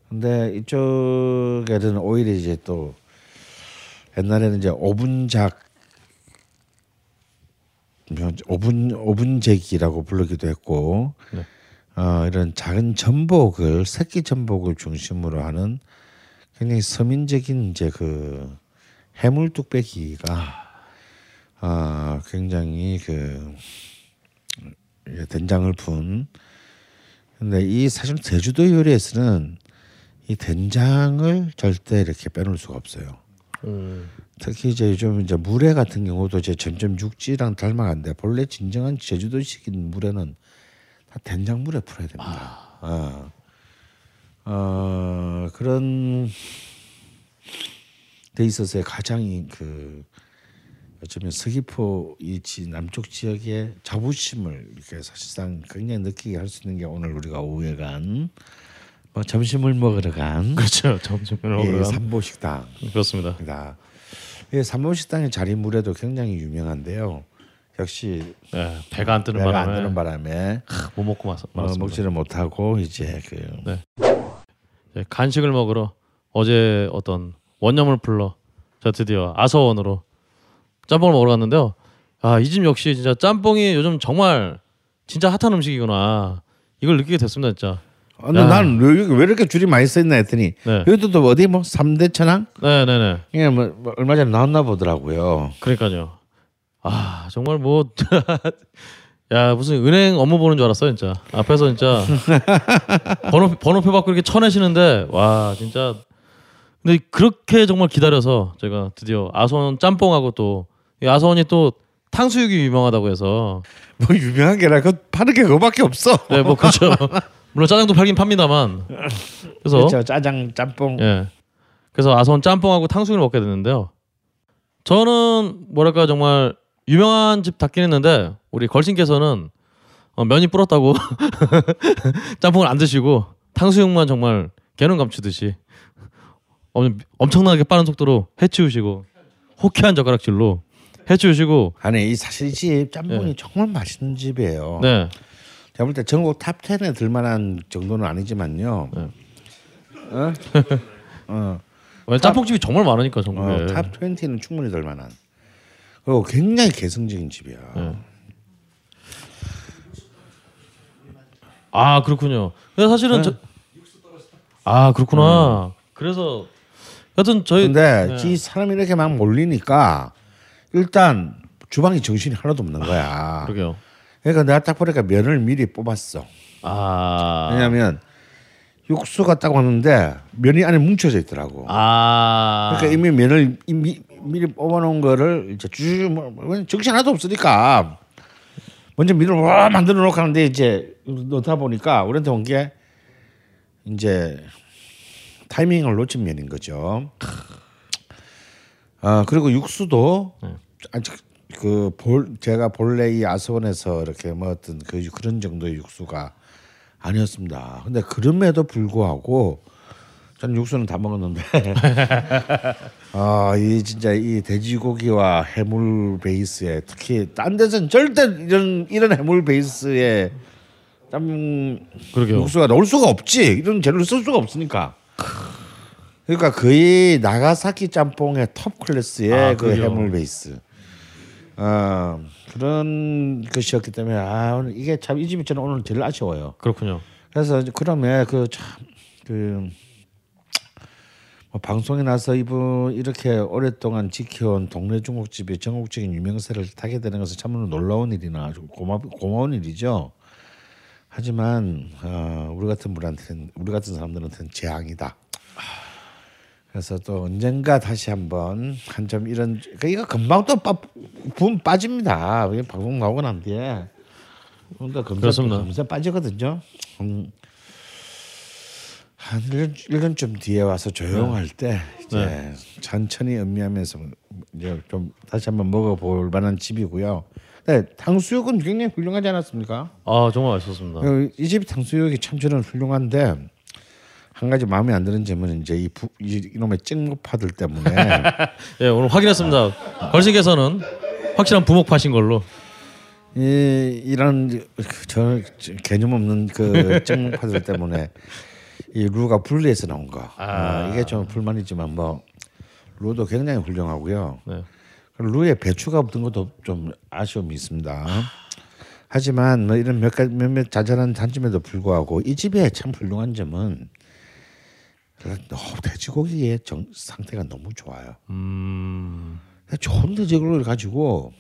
근데 이쪽에는 오히려 이제 또 옛날에는 이제 오분작 오분 오분제기라고 부르기도 했고 네. 어, 이런 작은 전복을 새끼 전복을 중심으로 하는 굉장히 서민적인 이제 그 해물 뚝배기가 아 굉장히 그 예, 된장을 푼 근데 이 사실 제주도 요리에서는 이 된장을 절대 이렇게 빼놓을 수가 없어요. 음. 특히 이제 요즘 이제 물회 같은 경우도 이제 점점 육지랑 닮아간데 본래 진정한 제주도식인 물회는 다 된장 물에 풀어야 됩니다. 어. 어, 그런 데 있어서의 가장 이그 어쩌면 서귀포 이 지- 남쪽 지역의 자부심을 이렇게 사실상 굉장히 느끼게 할 수 있는 게 오늘 우리가 오후에 간 뭐 점심을 먹으러 간 그렇죠. 점심을 예, 먹으러 간. 삼보식당. 그렇습니다. 이 삼보식당의 자리 물에도 굉장히 유명한데요. 역시 네, 배가 안 뜨는 배가 바람에 안 뜨는 바람에 못 먹고 말- 어, 말았습니다. 먹지를 못하고 이제 그 네. 예, 간식을 먹으러 어제 어떤 원념을 풀러 저 드디어 아서원으로 짬뽕을 먹으러 갔는데요. 아 이 집 역시 진짜 짬뽕이 요즘 정말 진짜 핫한 음식이구나. 이걸 느끼게 됐습니다 진짜. 어, 근데 야. 나는 왜, 이렇게- 왜 이렇게 줄이 많이 써 있나 했더니 네. 여기도 또 어디 뭐 삼대 천왕 네 네네. 이게 뭐, 뭐 얼마 전에 나왔나 보더라고요. 그러니까요. 아 정말 뭐. *laughs* 야 무슨 은행 업무 보는 줄 알았어 진짜 앞에서 진짜 *laughs* 번호 번호표 받고 이렇게 쳐내시는데 와 진짜 근데 그렇게 정말 기다려서 제가 드디어 아소원 짬뽕하고 또 이 아소원이 또 탕수육이 유명하다고 해서 뭐 유명한 게라 그 파는 게 그거밖에 없어. 네 뭐 그렇죠 물론 짜장도 팔긴 팝니다만 그래서 그렇죠. 짜장 짬뽕. 예. 그래서 아선 짬뽕하고 탕수육을 먹게 됐는데요. 저는 뭐랄까 정말 유명한 집 닿긴 했는데 우리 걸신께서는 어, 면이 불었다고 *laughs* 짬뽕을 안 드시고 탕수육만 정말 개는 감추듯이 엄- 엄청나게 빠른 속도로 해치우시고 호쾌한 젓가락질로 해치우시고 아니 이 사실 이 집 짬뽕이 정말 맛있는 집이에요. 네 제가 볼 때 전국 top 10에 들만한 정도는 아니지만요. 네. 어? *laughs* 어. 왜 짬뽕집이 정말 많으니까 전국에 어, top 20는 충분히 될 만한. 그리고 굉장히 개성적인 집이야. 네. 아 그렇군요. 근데 사실은 저... 아 그렇구나. 그래서 여튼 저희 근데 네. 이 사람이 이렇게 막 몰리니까 일단 주방에 정신이 하나도 없는 거야. 그러게요. 그러니까 내가 딱 보니까 면을 미리 뽑았어. 아 왜냐하면 육수가 딱 왔는데 면이 안에 뭉쳐져 있더라고. 아 그러니까 이미 면을 이미 미리 뽑아놓은 거를 이제 쭉 뭐, 뭐, 정신 하나도 없으니까 먼저 면을 와 만들어 놓고 하는데 이제 넣다 보니까 우리한테 온 게 이제 타이밍을 놓친 면인 거죠. 아 그리고 육수도 네. 아직 그 볼 제가 본래 이 아스원에서 이렇게 먹었던 그 그런 정도의 육수가 아니었습니다. 근데 그럼에도 불구하고 저는 육수는 다 먹었는데 *laughs* 아이 진짜 이 돼지고기와 해물 베이스에 특히 딴 데서는 절대 이런 이런 해물 베이스에 짬 그러게요. 육수가 넣을 수가 없지 이런 재료를 쓸 수가 없으니까 그러니까 거의 나가사키 짬뽕의 톱 클래스의 아, 그 그래요? 해물 베이스 어, 그런 것이었기 때문에 아 오늘 이게 참 이 집이 저는 오늘 제일 아쉬워요. 그렇군요. 그래서 그러면 그참그 뭐 방송에 나서 이분 이렇게 오랫동안 지켜온 동네 중국집이 전국적인 유명세를 타게 되는 것은 참으로 놀라운 일이나 아주 고마 고마운 일이죠. 하지만 어, 우리 같은 분한테는 우리 같은 사람들한테는 재앙이다. 그래서 또 언젠가 다시 한번 한 점 이런 그 이거 금방 또붐 빠집니다. 이게 방송 나오고 난 뒤에 근데 금세. 금세 빠지거든요. 음, 한 1년, 1년쯤 뒤에 와서 조용할 때 이제 네. 천천히 음미하면서 이제 좀 다시 한번 먹어볼 만한 집이고요. 네, 탕수육은 굉장히 훌륭하지 않았습니까? 아 정말 맛있었습니다. 어, 이집 탕수육이 참 저는 훌륭한데 한 가지 마음에 안 드는 점은 이제 이, 부, 이 이놈의 찍무파들 때문에 *laughs* 예 오늘 확인했습니다. 걸신께서는 확실한 부목파신 걸로. 이 이런 저 개념 없는 그 *laughs* 찍무파들 때문에 이 루가 분리해서 나온 거 아. 어, 이게 좀 불만이지만 뭐 루도 굉장히 훌륭하고요. 네. 루에 배추가 없던 것도 좀 아쉬움이 있습니다. 하지만 뭐 이런 몇 가지 몇몇 자잘한 단점에도 불구하고 이 집의 참 훌륭한 점은 너무 돼지고기의 정, 상태가 너무 좋아요. 음 좋은 돼지고기를 가지고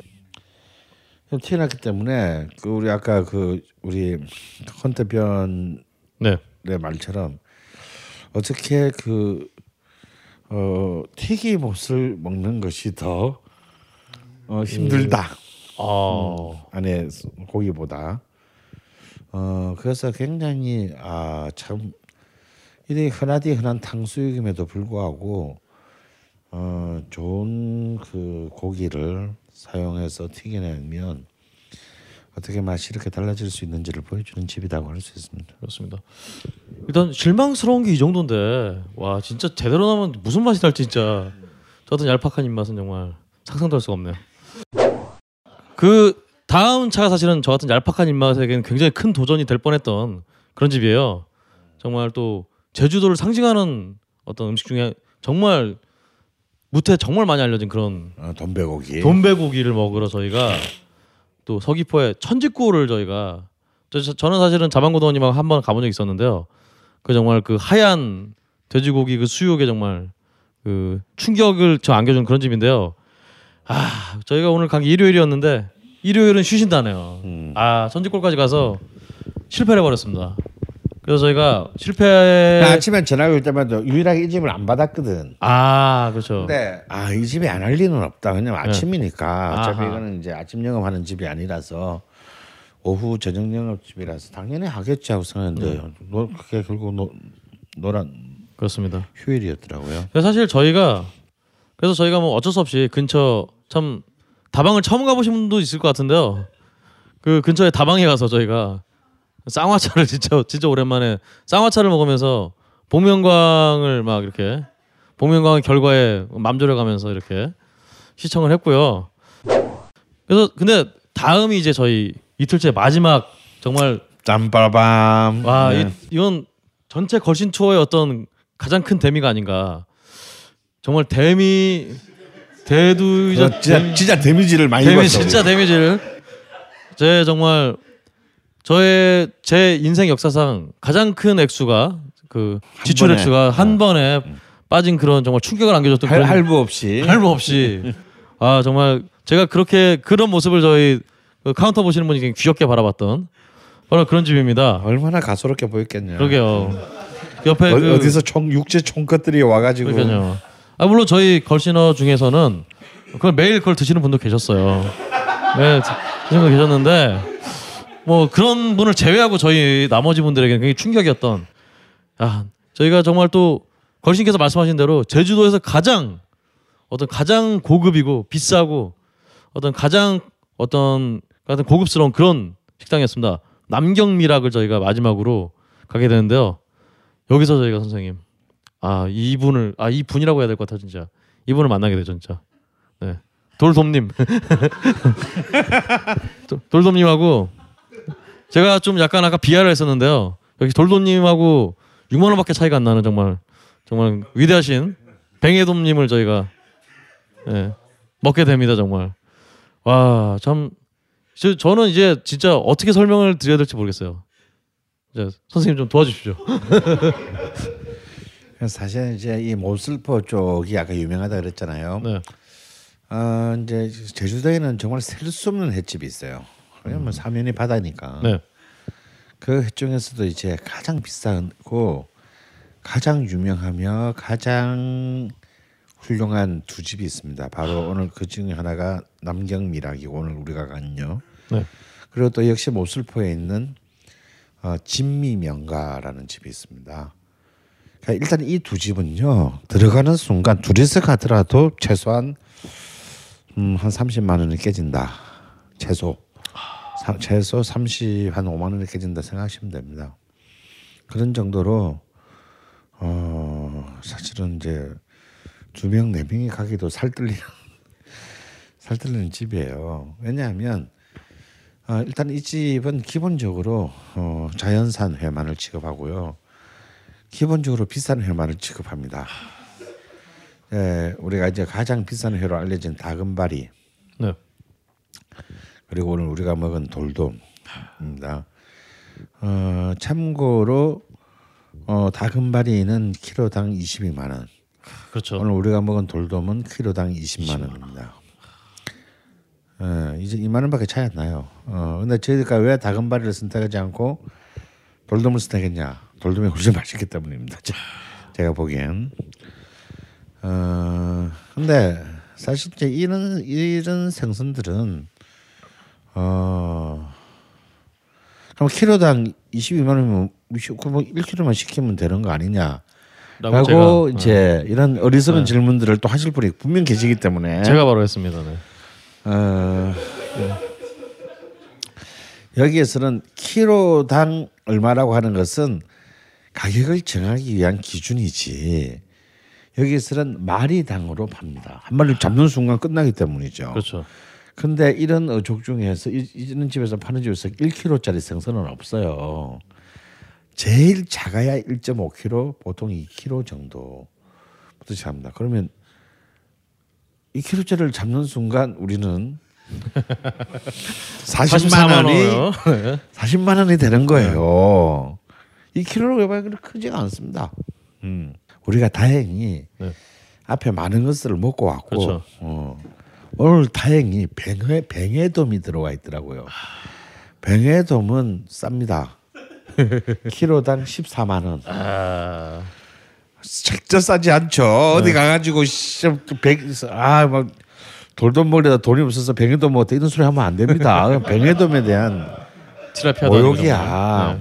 태어났기 때문에 그 우리 아까 그 우리 헌태변의 네. 말처럼 어떻게 그 어, 튀김옷을 먹는 것이 더 어, 힘들다. 어. 안에 고기보다. 어 그래서 굉장히 아 참 이게 흔하디 흔한 탕수육임에도 불구하고 어 좋은 그 고기를 사용해서 튀겨내면 어떻게 맛이 이렇게 달라질 수 있는지를 보여주는 집이라고 할 수 있습니다. 그렇습니다. 일단 실망스러운 게 이 정도인데 와 진짜 제대로 나면 무슨 맛이 날지 진짜 저 같은 얄팍한 입맛은 정말 상상도 할 수가 없네요. 그 다음 차가 사실은 저 같은 얄팍한 입맛에게는 굉장히 큰 도전이 될 뻔했던 그런 집이에요. 정말 또 제주도를 상징하는 어떤 음식 중에 정말 무태 정말 많이 알려진 그런 어, 돈배고기. 돈배고기를 먹으러 저희가 또 서귀포에 천직구를 저희가 저, 저- 저는 사실은 자방고등어님하고 한 번 가본 적 있었는데요. 그 정말 그 하얀 돼지고기 그 수육에 정말 그 충격을 저 안겨준 그런 집인데요. 아 저희가 오늘 간 게 일요일이었는데 일요일은 쉬신다네요. 음. 아 천직골까지 가서 실패를 해버렸습니다. 그래서 저희가 실패 나 아침에 전화 올 때마다 유일하게 이 집을 안 받았거든. 아 그렇죠. 근데 아이 집에 안 할 리는 없다. 왜냐면 네. 아침이니까 어차피 아하. 이거는 이제 아침 영업하는 집이 아니라서 오후 저녁 영업집이라서 당연히 하겠지 하고 생각했는데 네. 노, 그게 결국 노, 노란 그렇습니다. 휴일이었더라고요. 그래서 사실 저희가 그래서 저희가 뭐 어쩔 수 없이 근처 참 다방을 처음 가보신 분도 있을 것 같은데요. 그 근처에 다방에 가서 저희가 쌍화차를 *laughs* 진짜 진짜 오랜만에 쌍화차를 먹으면서 복면가왕을 막 이렇게 복면광 결과에 맘졸여가면서 이렇게 시청을 했고요. 그래서 근데 다음이 이제 저희 이틀째 마지막 정말 짬빠밤. 와 네. 이, 이건 전체 걸신 투어의 어떤 가장 큰 데미가 아닌가. 정말 데미 그거 진짜 진짜 데미지를 많이 데미 입었어. 진짜 데미지를 제 정말 저의 제 인생 역사상 가장 큰 액수가 그 지출 번에. 액수가 한 번에 빠진 그런 정말 충격을 안겨줬던 할, 그런 할부 없이. 할부 없이 아 정말 제가 그렇게 그런 모습을 저희 그 카운터 보시는 분이 귀엽게 바라봤던 바로 그런 집입니다. 얼마나 가소롭게 보였겠냐. 그러게요. 옆에 어, 그 어디서 총 육지 총것들이 와가지고 그러니까요. 아 물론 저희 걸신어 중에서는 그걸 매일 그걸 드시는 분도 계셨어요. 매일 드시는 분 계셨는데 뭐 그런 분을 제외하고 저희 나머지 분들에게는 굉장히 충격이었던. 아 저희가 정말 또 걸신께서 말씀하신 대로 제주도에서 가장 어떤 가장 고급이고 비싸고 어떤 가장 어떤 같은 고급스러운 그런 식당이었습니다. 남경미락을 저희가 마지막으로 가게 되는데요. 여기서 저희가 선생님 아 이분을 아 이분이라고 해야 될 것 같아 진짜 이분을 만나게 되죠 진짜 네 돌돔님 *laughs* 도- 돌돔님하고 제가 좀 약간 아까 비하를 했었는데요 여기 돌돔님하고 6만 원밖에 차이가 안 나는 정말 정말 위대하신 뱅에돔님을 저희가 예, 먹게 됩니다 정말 와 참 저는 이제 진짜 어떻게 설명을 드려야 될지 모르겠어요 이제 선생님 좀 도와주십시오 *laughs* 사실 이제 이 모슬포 쪽이 아까 유명하다 그랬잖아요. 네. 어, 이제 제주도에는 정말 셀 수 없는 횟집이 있어요. 왜냐면 사면이 바다니까. 네. 그횟 중에서도 이제 가장 비싸고 가장 유명하며 가장 훌륭한 두 집이 있습니다. 바로 오늘 그 중에 하나가 남경미락이고 오늘 우리가 간요. 네. 그리고 또 역시 모슬포에 있는 어, 진미명가라는 집이 있습니다. 그러니까 일단 이 두 집은요 들어가는 순간 둘이서 가더라도 최소한 음, 한 30만 원이 깨진다 최소 사, 최소 30 한 5만 원이 깨진다 생각하시면 됩니다. 그런 정도로 어 사실은 이제 두 명 네 명이 가기도 살뜰리는 *laughs* 살뜰리는 집이에요. 왜냐하면 어, 일단 이 집은 기본적으로 어, 자연산 회만을 취급하고요. 기본적으로 비싼 회만을 취급합니다. 예, 우리가 이제 가장 비싼 회로 알려진 다금바리 네. 그리고 오늘 우리가 먹은 돌돔입니다. 어, 참고로 어, 다금바리는 키로당 22만 원. 그렇죠. 오늘 우리가 먹은 돌돔은 키로당 20만 원입니다. 예, 이제 2만 원밖에 차이 안 나요. 어, 근데 저희가 왜 다금바리를 선택하지 않고 돌돔을 선택했냐? 돌돔이 훨씬 맛있기 때문입니다. 자, 제가 보기엔. 어 근데 사실 이제 이런 이런 생선들은 어 그럼 키로당 22만 원이면 뭐 1kg만 시키면 되는 거 아니냐? 라고 이제 이런 어리석은 네. 질문들을 또 하실 분이 분명 계시기 때문에 제가 바로 했습니다. 네. 어, 여기에서는 키로당 얼마라고 하는 것은 가격을 정하기 위한 기준이지 여기에서는 마리당으로 팝니다. 한 마리를 잡는 순간 끝나기 때문이죠. 그렇죠. 근데 이런 어족 중에서 이- 이런 집에서 파는 집에서 1kg짜리 생선은 없어요. 제일 작아야 1.5kg, 보통 2kg 정도부터 시작합니다. 그러면 2kg짜리를 잡는 순간 우리는 *laughs* 40만 원이 원이요. *laughs* 네. 40만 원이 되는 거예요. 2kg로 해봐야 그렇게 크지가 않습니다. 음. 우리가 다행히 네. 앞에 많은 것을 먹고 왔고 그렇죠. 어. 오늘 다행히 뱅회 뱅에돔이 들어와 있더라고요. 뱅에돔은 쌉니다. 키로당 14만 원. 아, 절대 싸지 않죠. 어디 가가지고 백아막 돌돔 먹으려다 돈이 없어서 뱅에돔 먹었다 이런 소리 하면 안 됩니다. *laughs* 뱅에돔에 대한 모욕이야.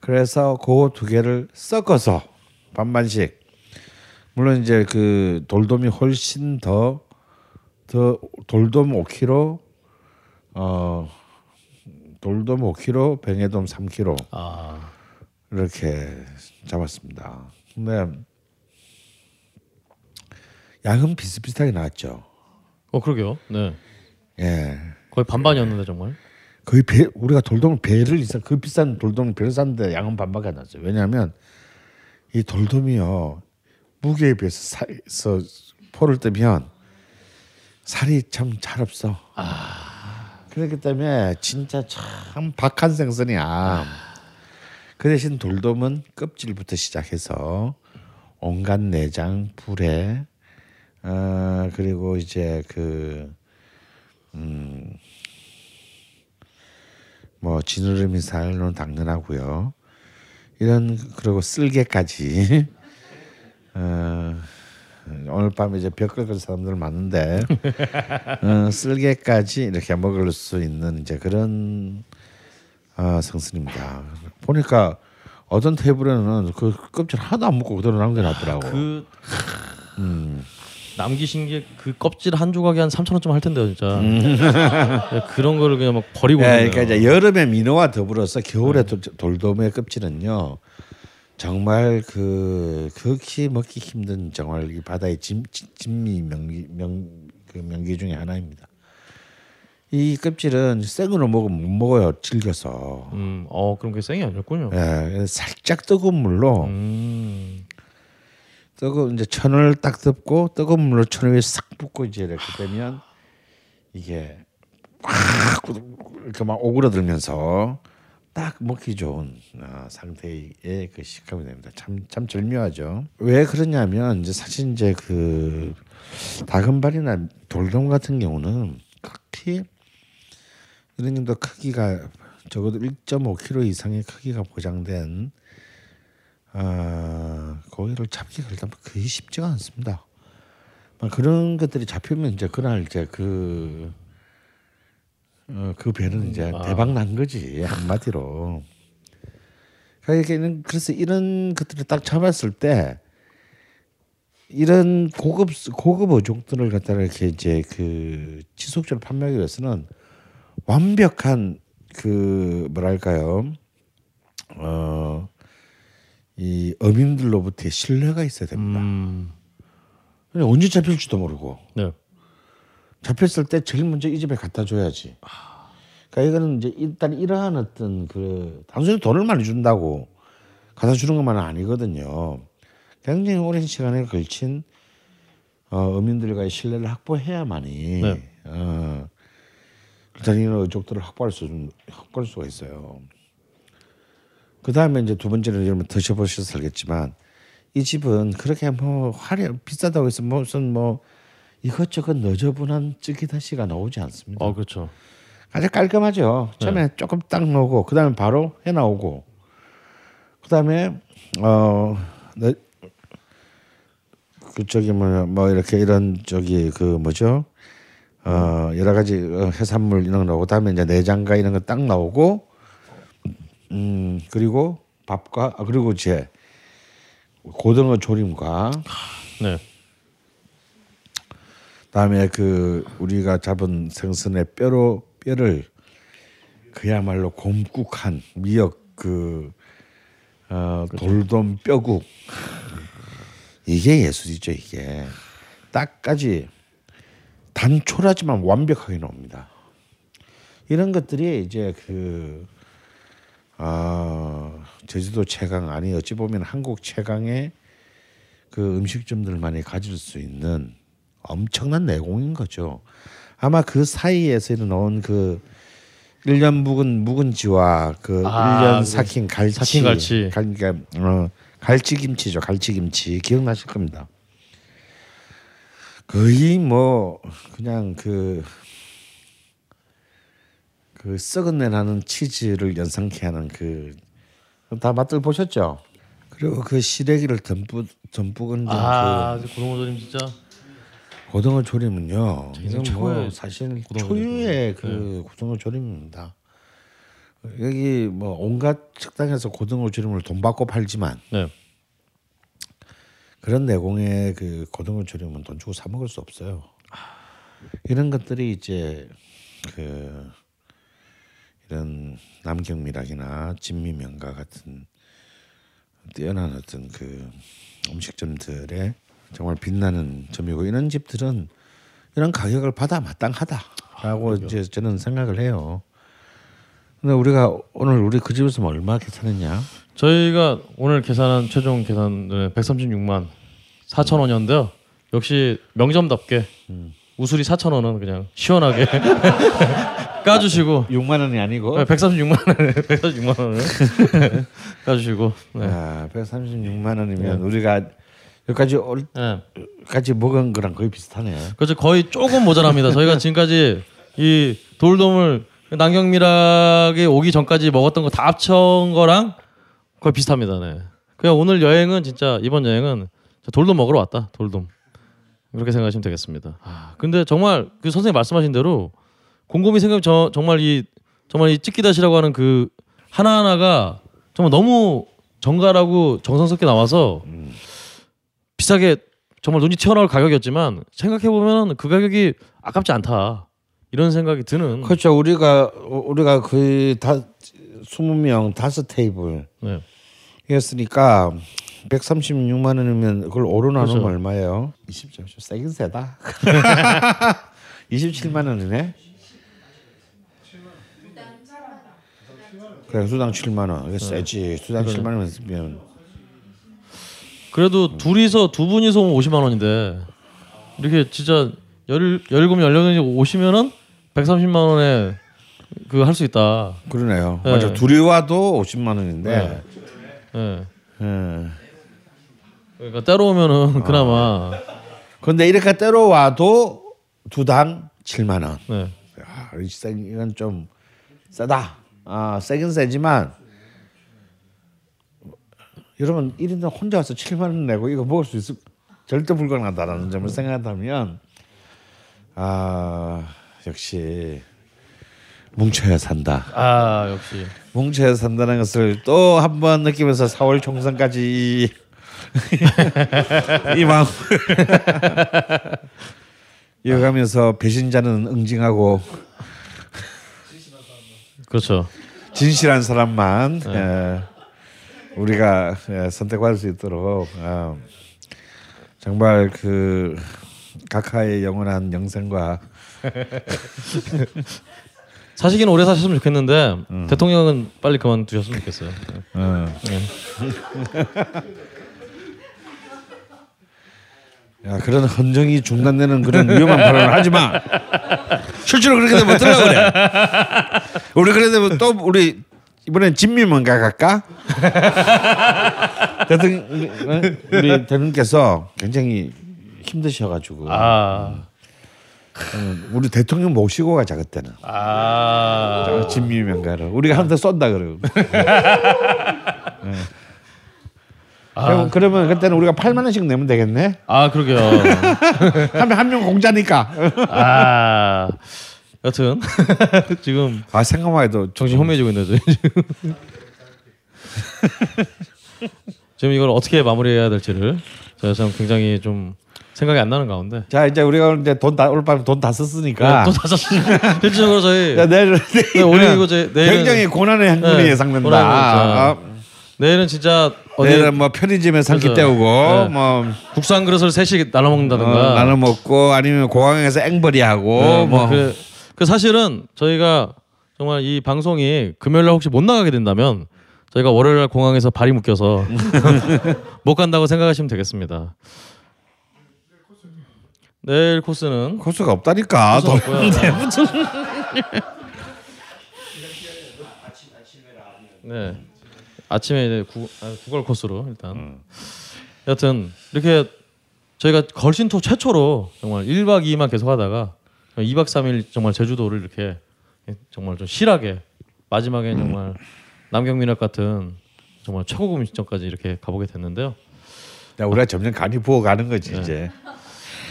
그래서 그 두 개를 섞어서 반반씩. 물론 이제 그 돌돔이 훨씬 더 더 돌돔 5kg 어 돌돔 5kg, 뱅에돔 3kg 아, 이렇게 잡았습니다. 근데 양은 비슷비슷하게 나왔죠. 어 그러게요. 네. 예. 거의 반반이었는데 정말. 거의 배 우리가 돌돔을 배를 이상 그 비싼 돌돔을 배를 샀는데 양은 반밖에 안 났어요. 왜냐하면 이 돌돔이요 무게에 비해서 포를 뜨면 살이 참 잘 없어. 그렇기 때문에 진짜 참 박한 생선이야. 그 대신 돌돔은 껍질부터 시작해서 온갖 내장, 불에 어 그리고 이제 그 음. 뭐 지느러미 살은 당연하고요. 이런 그리고 쓸개까지 *laughs* 어, 오늘 밤에 이제 벽 긁을 사람들 많은데 *laughs* 어, 쓸개까지 이렇게 먹을 수 있는 이제 그런 어, 성순입니다. 보니까 어떤 테이블에는 그 껍질 하나도 안 먹고 그대로 남겨놨더라고. 그 남기신 게 그 껍질 한 조각이 한 3천 원쯤 할 텐데요, 진짜. 네, 그런 거를 그냥 막 버리고. 예, 있네요. 그러니까 이제 여름에 민어와 더불어서 겨울에 돌- 돌돔의 껍질은요 정말 그 극히 먹기 힘든 정말 이 바다의 진, 진- 진미 명기 명그 명기 중에 하나입니다. 이 껍질은 생으로 먹으면 못 먹어요 질겨서. 음, 어 그럼 그게 생이 아니었군요. 예, 살짝 뜨거운 물로 음, 뜨거 이제 천을 딱 덮고 뜨거운 물로 천 위에 싹 붓고 이제 이렇게 되면 이게 확 이렇게 막 오그라들면서 딱 먹기 좋은 어, 상태의 그 식감이 됩니다. 참 참 절묘하죠. 왜 그러냐면 이제 사실 이제 그 다금발이나 돌돔 같은 경우는 극히 이런 정도 크기가 적어도 1.5kg 이상의 크기가 보장된 아, 고기를 잡기가 일단 거의 쉽지가 않습니다. 막 그런 것들이 잡히면 이제 그날 이제 그, 어, 그 배는 이제 대박 난 거지 한마디로. 그러니까 그래서 이런 것들을 딱 잡았을 때 이런 고급 고급 어종들을 갖다가 이렇게 이제 그 지속적으로 판매하기 위해서는 완벽한 그 뭐랄까요 어. 이 어민들로부터의 신뢰가 있어야 됩니다. 음, 언제 잡힐지도 모르고 네. 잡혔을 때 제일 먼저 이 집에 갖다 줘야지. 그러니까 이거는 이제 일단 이러한 어떤 그 단순히 돈을 많이 준다고 갖다 주는 것만은 아니거든요. 굉장히 오랜 시간에 걸친 어, 어민들과의 신뢰를 확보해야만이 네. 어, 일단 이런 어족들을 확보할 수 확보할 수가 있어요. 그 다음에 이제 두 번째는 여러분 드셔보셔서 알겠지만 이 집은 그렇게 뭐 화려 비싸다고 해서 무슨 뭐 이것저것 너저분한 찌개다시가 나오지 않습니다. 어 그렇죠. 아주 깔끔하죠. 처음에 조금 딱 넣고 그 다음에 바로 해 나오고 그 다음에 어 네. 그 저기 뭐뭐 뭐 이렇게 이런 저기 그 뭐죠? 어 여러 가지 어, 해산물 이런 거 나오고 다음에 이제 내장과 이런 거 딱 나오고 음 그리고 밥과 아, 그리고 이제 고등어 조림과 네. 다음에 그 우리가 잡은 생선의 뼈로 뼈를 그야말로 곰국한 미역 그 어, 돌돔 뼈국. 이게 예술이죠 이게. 딱까지 단촐하지만 완벽하게 나옵니다. 이런 것들이 이제 그 아, 제주도 최강 아니 어찌 보면 한국 최강의 그 음식점들만이 가질 수 있는 엄청난 내공인 거죠. 아마 그 사이에서 나온 그 1년 묵은 묵은지와 그 아, 1년 그 삭힌 갈치, 삭힌 갈치. 갈, 그러니까 어, 갈치 김치죠. 갈치 김치 기억나실 겁니다. 거의 뭐 그냥 그, 그 썩은 내 나는 치즈를 연상케 하는 그 다 맛들 보셨죠? 그리고 그 시래기를 듬뿍 듬뿍 얹은 아, 그 고등어 조림 진짜 고등어 조림은요. 이건 뭐 사실 초유의. 그 고등어 조림입니다. 여기 뭐 온갖 식당에서 고등어 조림을 돈 받고 팔지만 네. 그런 내공의 그 고등어 조림은 돈 주고 사 먹을 수 없어요. 이런 것들이 이제 그 이런 남경미락이나 진미명가 같은 뛰어난 어떤 그 음식점들의 정말 빛나는 점이고 이런 집들은 이런 가격을 받아 마땅하다라고 이제 저는 생각을 해요. 근데 우리가 오늘 우리 그 집에서 뭐 얼마 계산했냐? 저희가 오늘 계산한 최종 계산은 136만 4천 원이었는데요. 역시 명점답게 우수리 4천 원은 그냥 시원하게 *laughs* 까주시고 6만 원이 아니고 136만 원 136만 원을 까주시고 네. 아, 136만 원이면 우리가 여기까지 올 네. 까지 먹은 거랑 거의 비슷하네. 그렇죠 거의 조금 모자랍니다. 저희가 지금까지 이 돌돔을 남경미락이 오기 전까지 먹었던 거 다 합친 거랑 거의 비슷합니다. 네. 그냥 오늘 여행은 진짜 이번 여행은 돌돔 먹으러 왔다. 돌돔 그렇게 생각하시면 되겠습니다. 아, 근데 정말 그 선생님 말씀하신 대로 곰곰이 생각 저 정말 이 정말 이 찍기다시라고 하는 그 하나 하나가 정말 너무 정갈하고 정성스럽게 나와서 비싸게 정말 눈이 튀어나올 가격이었지만 생각해 보면 그 가격이 아깝지 않다 이런 생각이 드는 그렇죠. 우리가 우리가 거의 다 20명 다섯 테이블 네. 이었으니까 136만 원이면 그걸 오로 나누면 그렇죠. 얼마예요? 20점 세긴 세다. *laughs* 27만 원이네. 그래 수당 7만 원. 이게 세지. 수당 7만 원 쓰면 그래도 둘이서 두 분이서 오면 50만 원인데 이렇게 진짜 열 열금 열명이 오시면은 130만 원에 그 할 수 있다. 그러네요. 네. 맞아. 둘이 와도 50만 원인데. 예. 예. 그러니까 때로 오면은 *laughs* 그나마 근데 이렇게 때로 와도 두 당 7만 원. 네. 야, 이 이건 좀 세다. 아, 세긴 세지만 여러분 1인당 혼자 와서 7만 원 내고 이거 먹을 수 있을 절대 불가능하다라는 점을 생각한다면 아, 역시 뭉쳐야 산다. 아 역시 뭉쳐야 산다는 것을 또 한 번 느끼면서 4월 총선까지 *laughs* 이 마음 *laughs* 이어가면서 배신자는 응징하고 그렇죠. 진실한 사람만 예, 우리가 예, 선택할 수 있도록 어, 정말 그 각하의 영원한 영생과 *laughs* 사시기는 오래 사셨으면 좋겠는데 대통령은 빨리 그만 두셨으면 좋겠어요. 네. 어. 야 그런 헌정이 중단되는 그런 위험한 발언을 하지 마. 실제로 그렇게 되면 어떡하려고 그래. 우리 그래 되면 또 우리 이번엔 진미문가 갈까? *laughs* 대통령 우리- 대통령께서 굉장히 힘드셔가지고 아, 음, 우리 대통령 모시고 가자 그때는 아, 진미명가를 우리가 한 대 쏜다 그러고. *laughs* 네. 그럼, 그러면 그때는 우리가 8만 원씩 내면 되겠네. 아 그러게요. *laughs* 한 명 공짜니까. 아 여튼 *laughs* 지금 아 생각만 해도 정신 혼미해지고. 저희 지금. *laughs* 지금 이걸 어떻게 마무리해야 될지를 제가 참 굉장히 좀 생각이 안 나는 가운데. 자 이제 우리가 이제 돈 다 오늘 밤에 돈다 썼으니까. 또 다섯 실질적으로 저희 야, 내일 *laughs* 네, 오늘 이거 제 내일은 굉장히 고난의 행군이 네, 예상된다. 아. 내일은 진짜 어디 내일은 뭐 편의점에 산기 때우고 네. 뭐 국산 그릇을 셋이 나눠 먹는다든가 어, 나눠 먹고 아니면 공항에서 앵벌이 하고 네, 뭐 그, 그 사실은 저희가 정말 이 방송이 금요일 날 혹시 못 나가게 된다면 저희가 월요일 날 공항에서 발이 묶여서 *laughs* 못 간다고 생각하시면 되겠습니다. 내일 코스는 코스가 없다니까. 코스가 돈- 없고요. *laughs* *laughs* 네. 아침에 이제 구, 아, 구걸 코스로 일단. 여튼 이렇게 저희가 걸신토 최초로 정말 1박 2일만 계속 하다가 2박 3일 정말 제주도를 이렇게 정말 좀 실하게 마지막에 정말 남경민학 같은 정말 최고급 음식점까지 이렇게 가보게 됐는데요. 야, 우리가 점점 간이 부어가는 거지 이제. *laughs*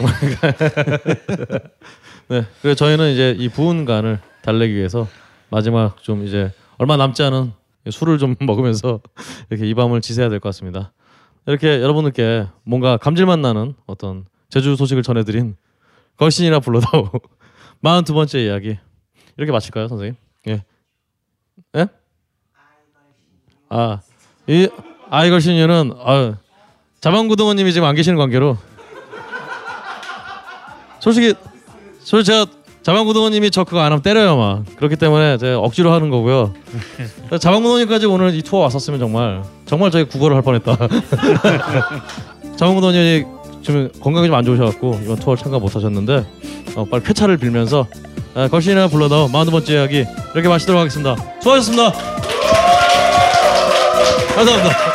네, 그래서 저희는 이제 이 부은 간을 달래기 위해서 마지막 좀 이제 얼마 남지 않은 술을 좀 *laughs* 먹으면서 이렇게 이 밤을 지새야 될 것 같습니다. 이렇게 여러분들께 뭔가 감질맛 나는 어떤 제주 소식을 전해드린 걸신이라 불러다오. *laughs* 42 번째 이야기. 이렇게 마칠까요, 선생님? 예, 예? 아, 이 아이걸신이는 아, 자방구동원님이 지금 안 계시는 관계로. 솔직히 솔직히 제가 자방구동원님이 저 그거 안 하면 때려요 막. 그렇기 때문에 제가 억지로 하는 거고요. *laughs* 자방구동원님까지 오늘 이 투어 왔었으면 정말 정말 저희 국어를 할 뻔했다. *laughs* 자방구동원님이 지금 건강이 좀 안 좋으셔갖고 이번 투어 참가 못하셨는데 어, 빨리 쾌차를 빌면서 아, 걸신이나 불러다오. 42번째 이야기 이렇게 마치도록 하겠습니다. 수고하셨습니다. 감사합니다